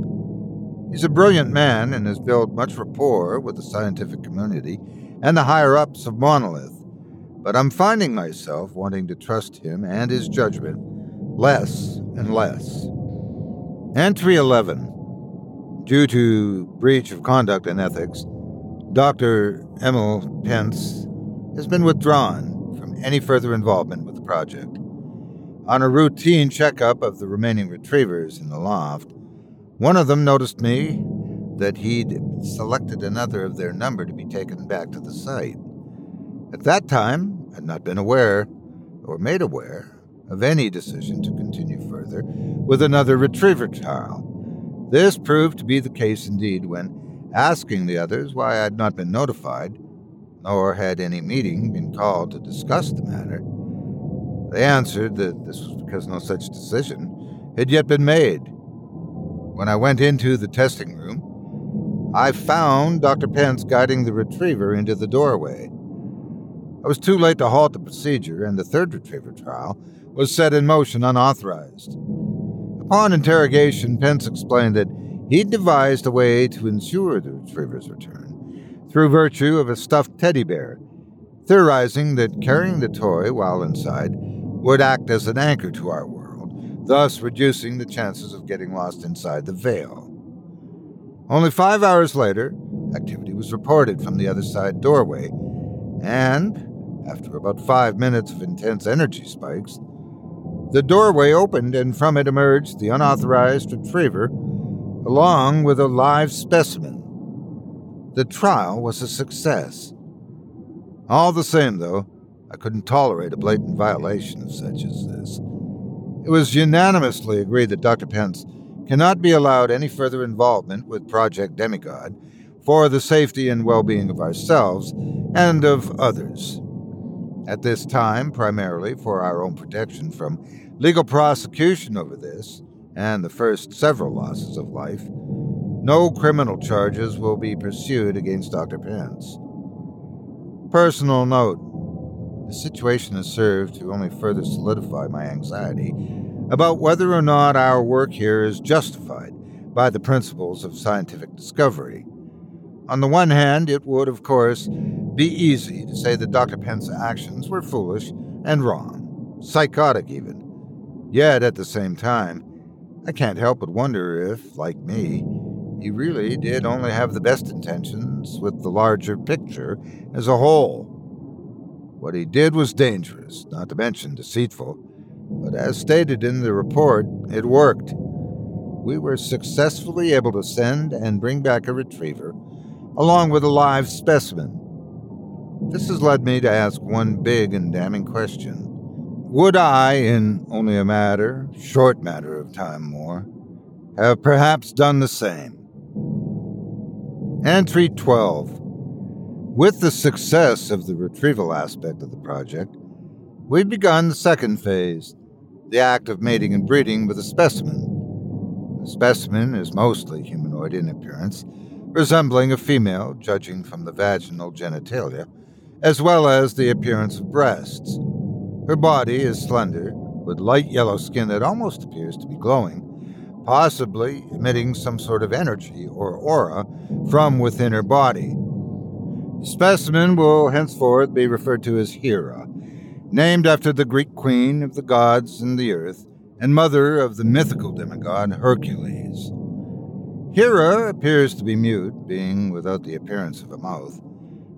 He's a brilliant man and has built much rapport with the scientific community and the higher ups of Monolith, but I'm finding myself wanting to trust him and his judgment less and less. Entry 11. Due to breach of conduct and ethics, Dr. Emil Pence has been withdrawn from any further involvement with the project. On a routine checkup of the remaining retrievers in the loft, one of them noticed me that he'd selected another of their number to be taken back to the site. At that time, I'd not been aware, or made aware, of any decision to continue further with another retriever trial. This proved to be the case indeed when, asking the others why I had not been notified, nor had any meeting been called to discuss the matter, they answered that this was because no such decision had yet been made. When I went into the testing room, I found Dr. Pence guiding the retriever into the doorway. I was too late to halt the procedure, and the third retriever trial was set in motion unauthorized. Upon interrogation, Pence explained that he'd devised a way to ensure the retriever's return through virtue of a stuffed teddy bear, theorizing that carrying the toy while inside would act as an anchor to our world, thus reducing the chances of getting lost inside the veil. Only five hours later, activity was reported from the other side doorway, and, after about five minutes of intense energy spikes, the doorway opened and from it emerged the unauthorized retriever, along with a live specimen. The trial was a success. All the same, though, I couldn't tolerate a blatant violation of such as this. It was unanimously agreed that Dr. Pence cannot be allowed any further involvement with Project Demigod for the safety and well being of ourselves and of others. At this time, primarily for our own protection from legal prosecution over this and the first several losses of life, no criminal charges will be pursued against Dr. Pence. Personal note the situation has served to only further solidify my anxiety about whether or not our work here is justified by the principles of scientific discovery. On the one hand, it would, of course, be easy to say that Dr. Pence's actions were foolish and wrong, psychotic even. Yet, at the same time, I can't help but wonder if, like me, he really did only have the best intentions with the larger picture as a whole. What he did was dangerous, not to mention deceitful, but as stated in the report, it worked. We were successfully able to send and bring back a retriever along with a live specimen. This has led me to ask one big and damning question. Would I, in only a matter, short matter of time more, have perhaps done the same? Entry 12. With the success of the retrieval aspect of the project, we've begun the second phase, the act of mating and breeding with a specimen. The specimen is mostly humanoid in appearance resembling a female, judging from the vaginal genitalia, as well as the appearance of breasts. Her body is slender, with light yellow skin that almost appears to be glowing, possibly emitting some sort of energy or aura from within her body. The specimen will henceforth be referred to as Hera, named after the Greek queen of the gods and the earth, and mother of the mythical demigod Hercules. Hera appears to be mute, being without the appearance of a mouth.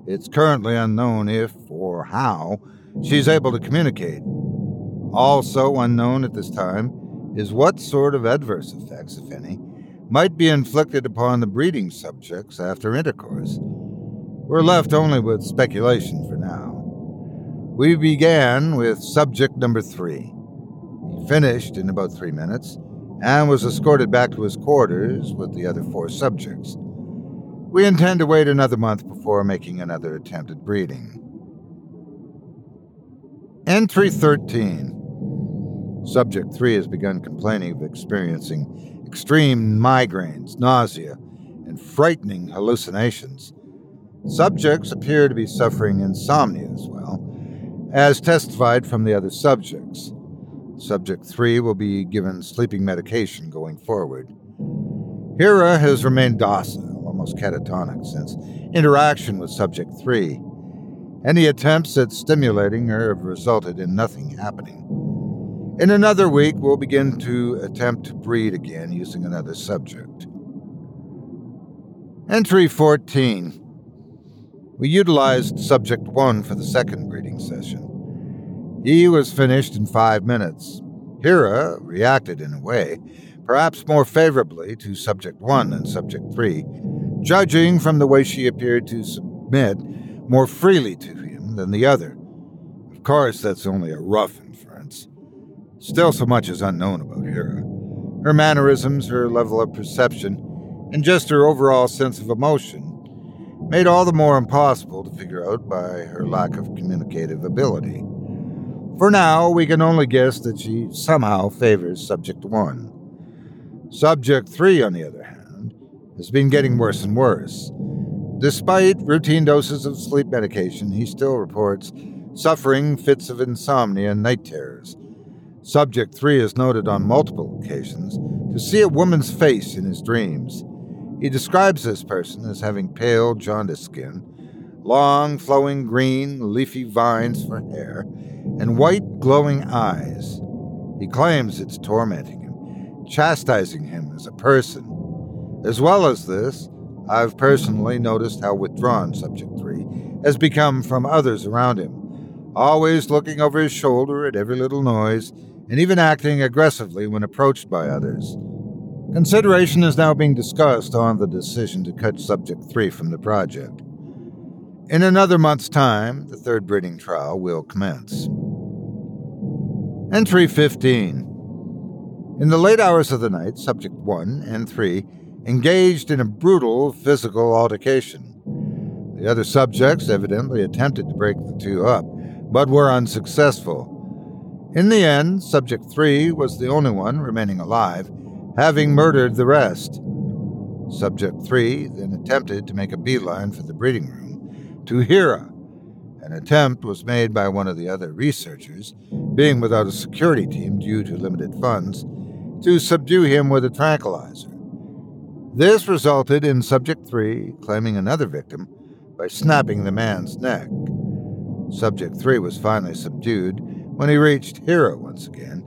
It's currently unknown if or how she's able to communicate. Also unknown at this time is what sort of adverse effects, if any, might be inflicted upon the breeding subjects after intercourse. We're left only with speculation for now. We began with subject number three. He finished in about three minutes and was escorted back to his quarters with the other four subjects. We intend to wait another month before making another attempt at breeding. Entry 13. Subject 3 has begun complaining of experiencing extreme migraines, nausea, and frightening hallucinations. Subjects appear to be suffering insomnia as well, as testified from the other subjects. Subject 3 will be given sleeping medication going forward. Hera has remained docile, almost catatonic, since interaction with Subject 3. Any attempts at stimulating her have resulted in nothing happening. In another week, we'll begin to attempt to breed again using another subject. Entry 14. We utilized Subject 1 for the second breeding session. He was finished in five minutes. Hera reacted in a way, perhaps more favorably to Subject 1 than Subject 3, judging from the way she appeared to submit more freely to him than the other. Of course, that's only a rough inference. Still, so much is unknown about Hera. Her mannerisms, her level of perception, and just her overall sense of emotion made all the more impossible to figure out by her lack of communicative ability. For now, we can only guess that she somehow favors Subject 1. Subject 3, on the other hand, has been getting worse and worse. Despite routine doses of sleep medication, he still reports suffering fits of insomnia and night terrors, Subject 3 is noted on multiple occasions to see a woman's face in his dreams. He describes this person as having pale, jaundiced skin, long, flowing green, leafy vines for hair, and white, glowing eyes. He claims it's tormenting him, chastising him as a person. As well as this, I've personally noticed how withdrawn Subject 3 has become from others around him, always looking over his shoulder at every little noise, and even acting aggressively when approached by others. Consideration is now being discussed on the decision to cut Subject 3 from the project. In another month's time, the third breeding trial will commence. Entry 15. In the late hours of the night, Subject 1 and 3 engaged in a brutal physical altercation. The other subjects evidently attempted to break the two up, but were unsuccessful. In the end, Subject 3 was the only one remaining alive, having murdered the rest. Subject 3 then attempted to make a beeline for the breeding room to Hera. An attempt was made by one of the other researchers, being without a security team due to limited funds, to subdue him with a tranquilizer. This resulted in Subject 3 claiming another victim by snapping the man's neck. Subject 3 was finally subdued when he reached Hera once again,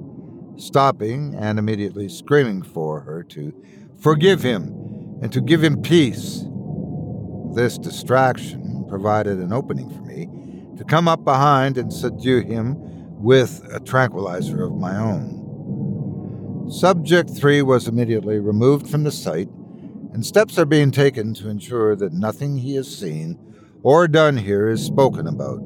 stopping and immediately screaming for her to forgive him and to give him peace. This distraction provided an opening for me to come up behind and subdue him with a tranquilizer of my own. Subject 3 was immediately removed from the site and steps are being taken to ensure that nothing he has seen or done here is spoken about.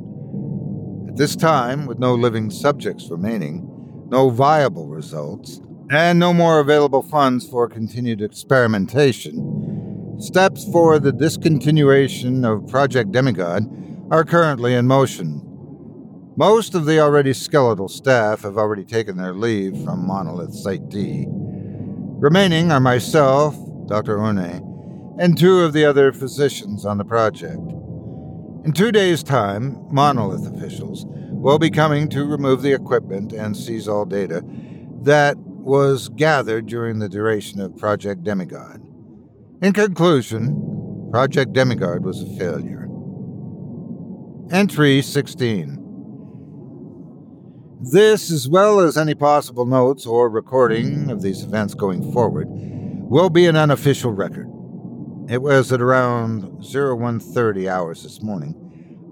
At this time, with no living subjects remaining, no viable results, and no more available funds for continued experimentation, steps for the discontinuation of Project Demigod are currently in motion. Most of the already skeletal staff have already taken their leave from Monolith Site D. Remaining are myself, Dr. Orne, and two of the other physicians on the project. In two days' time, Monolith officials will be coming to remove the equipment and seize all data that was gathered during the duration of Project Demigod. In conclusion, Project Demigod was a failure. Entry 16. This, as well as any possible notes or recording of these events going forward, will be an unofficial record. It was at around 0130 hours this morning.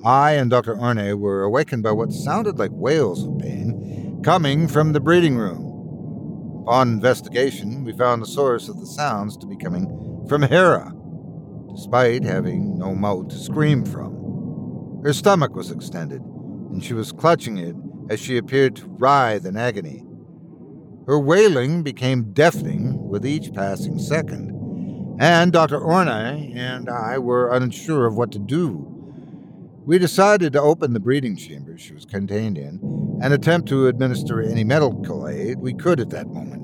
I and Dr. Orne were awakened by what sounded like wails of pain coming from the breeding room. Upon investigation, we found the source of the sounds to be coming from Hera, despite having no mouth to scream from. Her stomach was extended, and she was clutching it as she appeared to writhe in agony. Her wailing became deafening with each passing second, and Dr. Orne and I were unsure of what to do. We decided to open the breeding chamber she was contained in and attempt to administer any medical aid we could at that moment.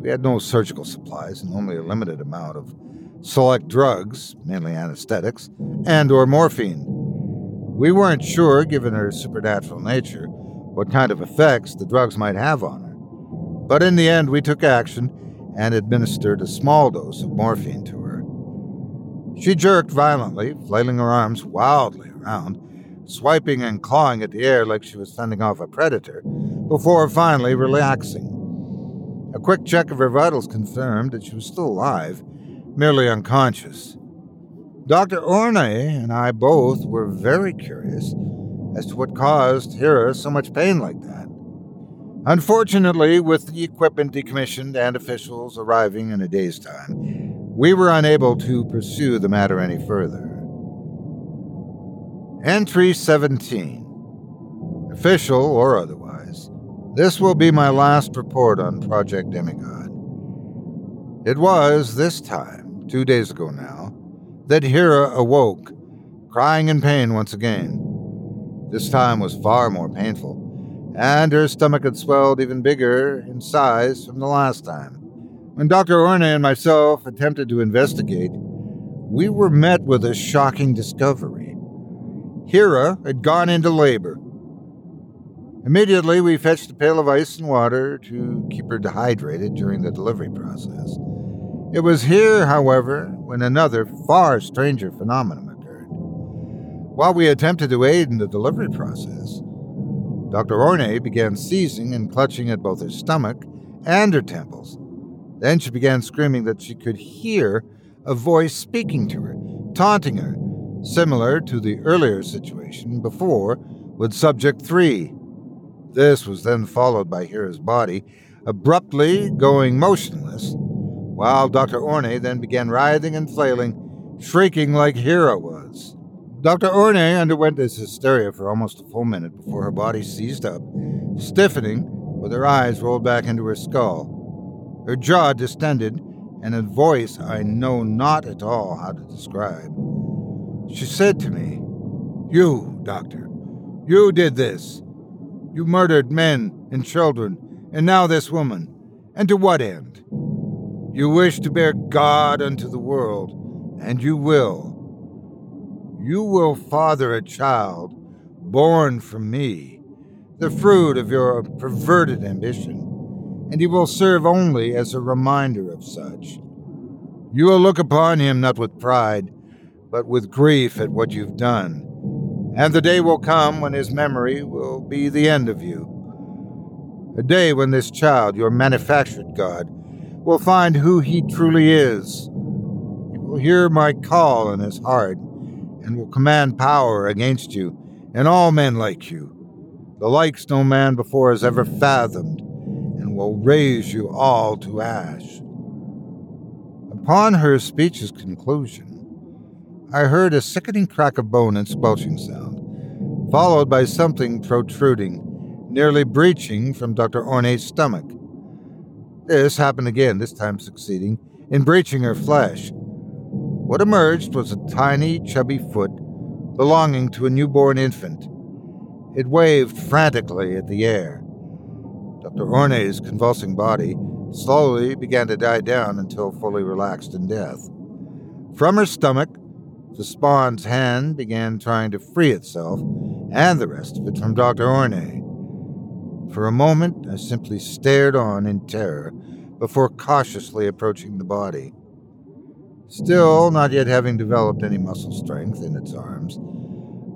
We had no surgical supplies and only a limited amount of select drugs, mainly anesthetics, and or morphine. We weren't sure, given her supernatural nature, what kind of effects the drugs might have on her. But in the end, we took action and administered a small dose of morphine to her. She jerked violently, flailing her arms wildly around, swiping and clawing at the air like she was fending off a predator, before finally relaxing. A quick check of her vitals confirmed that she was still alive, merely unconscious. Dr. Orne and I both were very curious as to what caused Hera so much pain like that. Unfortunately, with the equipment decommissioned and officials arriving in a day's time, we were unable to pursue the matter any further. Entry 17. Official or otherwise, this will be my last report on Project Demigod. It was this time, two days ago now, that Hera awoke, crying in pain once again. This time was far more painful and her stomach had swelled even bigger in size from the last time. When Dr. Orne and myself attempted to investigate, we were met with a shocking discovery. Hera had gone into labor. Immediately, we fetched a pail of ice and water to keep her dehydrated during the delivery process. It was here, however, when another, far stranger phenomenon occurred. While we attempted to aid in the delivery process, Dr. Orne began seizing and clutching at both her stomach and her temples. Then she began screaming that she could hear a voice speaking to her, taunting her, similar to the earlier situation before with Subject 3. This was then followed by Hera's body abruptly going motionless, while Dr. Orne then began writhing and flailing, shrieking like was. Dr. Orne underwent this hysteria for almost a full minute before her body seized up, stiffening with her eyes rolled back into her skull. Her jaw distended, and a voice I know not at all how to describe. She said to me, You, Doctor, you did this. You murdered men and children, and now this woman. And to what end? You wish to bear God unto the world, and you will. You will father a child born from me, the fruit of your perverted ambition, and he will serve only as a reminder of such. You will look upon him not with pride, but with grief at what you've done. And the day will come when his memory will be the end of you. A day when this child, your manufactured God, will find who he truly is. He will hear my call in his heart and will command power against you and all men like you, the likes no man before has ever fathomed, and will raise you all to ash. Upon her speech's conclusion, I heard a sickening crack of bone and squelching sound, followed by something protruding, nearly breaching from Dr. Orne's stomach. This happened again, this time succeeding in breaching her flesh. What emerged was a tiny, chubby foot belonging to a newborn infant. It waved frantically at the air. Dr. Orne's convulsing body slowly began to die down until fully relaxed in death. From her stomach, the spawn's hand began trying to free itself and the rest of it from Dr. Orne. For a moment, I simply stared on in terror before cautiously approaching the body. Still, not yet having developed any muscle strength in its arms,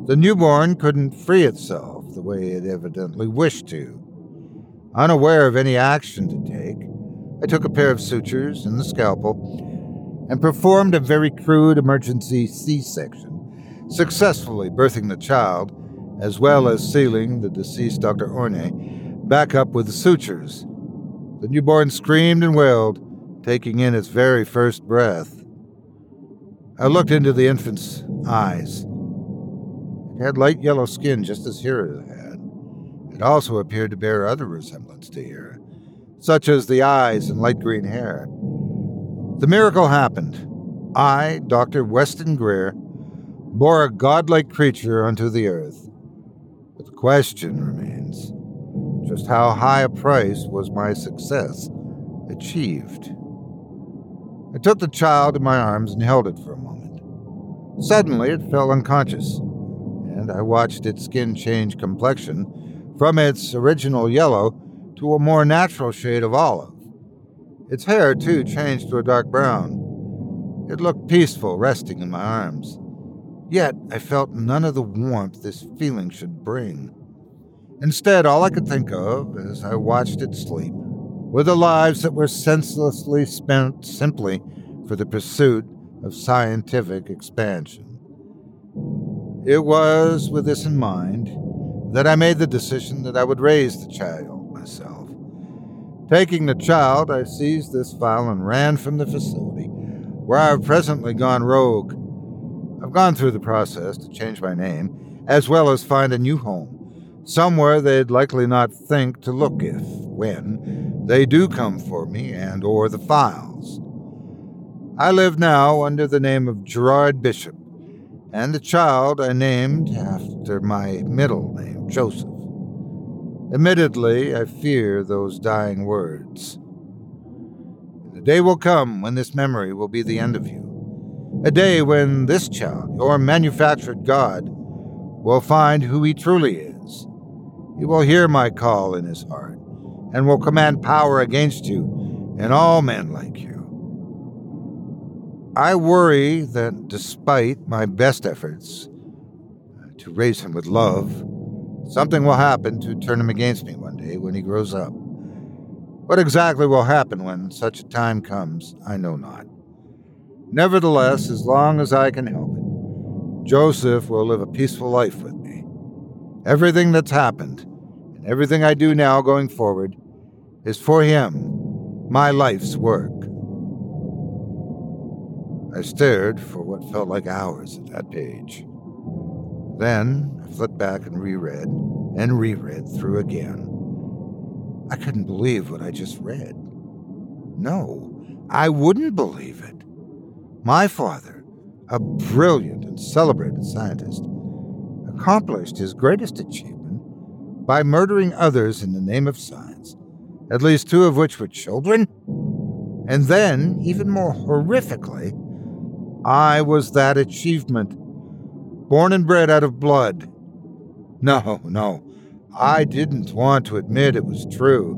the newborn couldn't free itself the way it evidently wished to. Unaware of any action to take, I took a pair of sutures and the scalpel and performed a very crude emergency C section, successfully birthing the child, as well as sealing the deceased Dr. Orne back up with the sutures. The newborn screamed and wailed, taking in its very first breath. I looked into the infant's eyes. It had light yellow skin, just as Hera had. It also appeared to bear other resemblance to Hera, such as the eyes and light green hair. The miracle happened. I, Dr. Weston Greer, bore a godlike creature unto the earth. But the question remains just how high a price was my success achieved? I took the child in my arms and held it for a. Suddenly, it fell unconscious, and I watched its skin change complexion from its original yellow to a more natural shade of olive. Its hair, too, changed to a dark brown. It looked peaceful, resting in my arms. Yet I felt none of the warmth this feeling should bring. Instead, all I could think of as I watched it sleep were the lives that were senselessly spent simply for the pursuit of scientific expansion. It was with this in mind that I made the decision that I would raise the child myself. Taking the child, I seized this file and ran from the facility, where I have presently gone rogue. I've gone through the process to change my name, as well as find a new home, somewhere they'd likely not think to look if, when, they do come for me and or the files. I live now under the name of Gerard Bishop, and the child I named after my middle name, Joseph. Admittedly, I fear those dying words. The day will come when this memory will be the end of you. A day when this child, your manufactured God, will find who he truly is he will hear my call in his heart and will command power against you and all men like you. I worry that despite my best efforts uh, to raise him with love, something will happen to turn him against me one day when he grows up. What exactly will happen when such a time comes, I know not. Nevertheless, as long as I can help it, Joseph will live a peaceful life with me. Everything that's happened, and everything I do now going forward, is for him, my life's work. I stared for what felt like hours at that page. Then I flipped back and reread and reread through again. I couldn't believe what I just read. No, I wouldn't believe it. My father, a brilliant and celebrated scientist, accomplished his greatest achievement by murdering others in the name of science, at least two of which were children. And then, even more horrifically, I was that achievement, born and bred out of blood. No, no, I didn't want to admit it was true.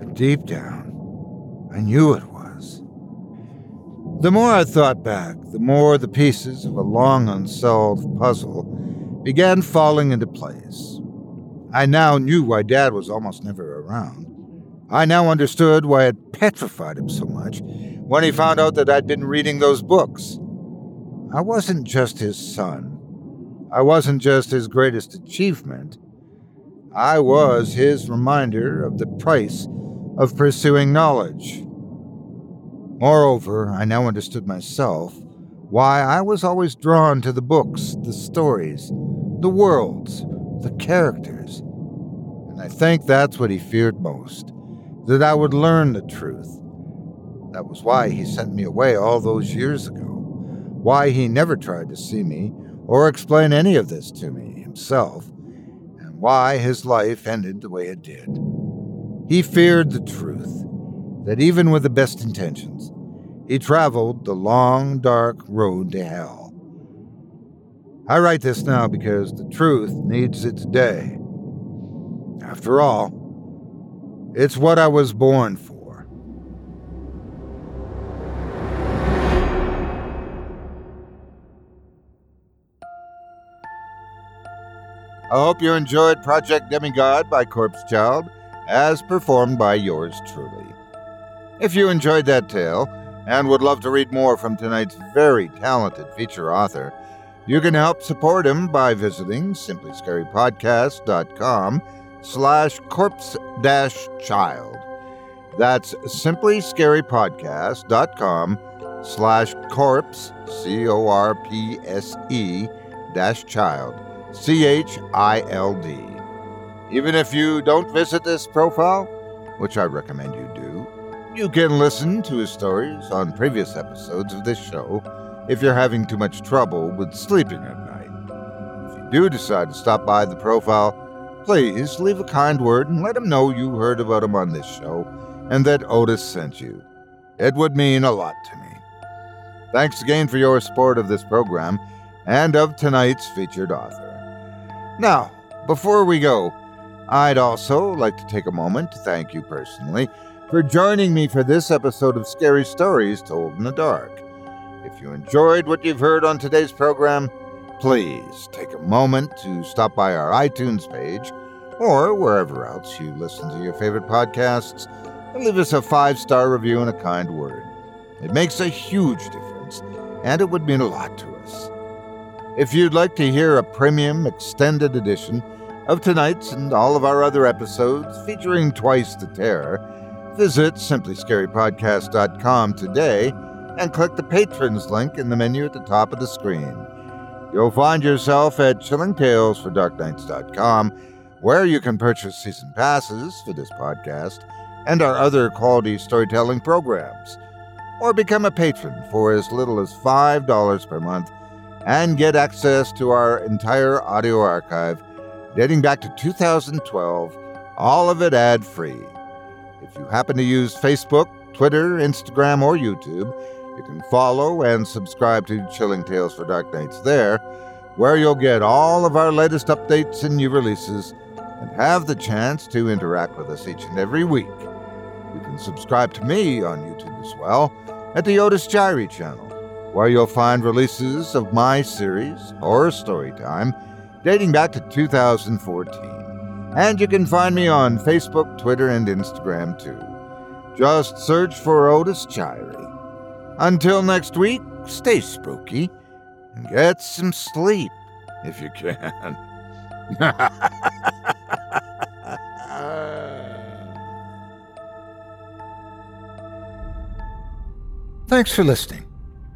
But deep down, I knew it was. The more I thought back, the more the pieces of a long unsolved puzzle began falling into place. I now knew why Dad was almost never around. I now understood why it petrified him so much when he found out that I'd been reading those books. I wasn't just his son. I wasn't just his greatest achievement. I was his reminder of the price of pursuing knowledge. Moreover, I now understood myself why I was always drawn to the books, the stories, the worlds, the characters. And I think that's what he feared most that I would learn the truth, that was why he sent me away all those years ago. Why he never tried to see me or explain any of this to me himself, and why his life ended the way it did. He feared the truth, that even with the best intentions, he traveled the long, dark road to hell. I write this now because the truth needs its day. After all, it's what I was born for. I hope you enjoyed Project Demigod by Corpse Child, as performed by yours truly. If you enjoyed that tale and would love to read more from tonight's very talented feature author, you can help support him by visiting simplyscarypodcast.com slash corpse dash child. That's simplyscarypodcast.com slash corpse, C-O-R-P-S-E dash child. C H I L D. Even if you don't visit this profile, which I recommend you do, you can listen to his stories on previous episodes of this show if you're having too much trouble with sleeping at night. If you do decide to stop by the profile, please leave a kind word and let him know you heard about him on this show and that Otis sent you. It would mean a lot to me. Thanks again for your support of this program and of tonight's featured author. Now, before we go, I'd also like to take a moment to thank you personally for joining me for this episode of Scary Stories Told in the Dark. If you enjoyed what you've heard on today's program, please take a moment to stop by our iTunes page or wherever else you listen to your favorite podcasts and leave us a five star review and a kind word. It makes a huge difference, and it would mean a lot to us. If you'd like to hear a premium extended edition of tonight's and all of our other episodes featuring Twice the Terror, visit simplyscarypodcast.com today and click the patrons link in the menu at the top of the screen. You'll find yourself at chillingtalesfordarknights.com, where you can purchase season passes for this podcast and our other quality storytelling programs, or become a patron for as little as $5 per month and get access to our entire audio archive dating back to 2012, all of it ad free. If you happen to use Facebook, Twitter, Instagram, or YouTube, you can follow and subscribe to Chilling Tales for Dark Nights there, where you'll get all of our latest updates and new releases and have the chance to interact with us each and every week. You can subscribe to me on YouTube as well at the Otis Jiry channel, where you'll find releases of my series, Horror Storytime, dating back to 2014. And you can find me on Facebook, Twitter, and Instagram too. Just search for Otis Jiry. Until next week, stay spooky and get some sleep if you can. Thanks for listening.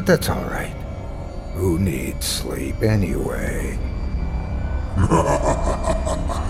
But that's all right. Who needs sleep anyway?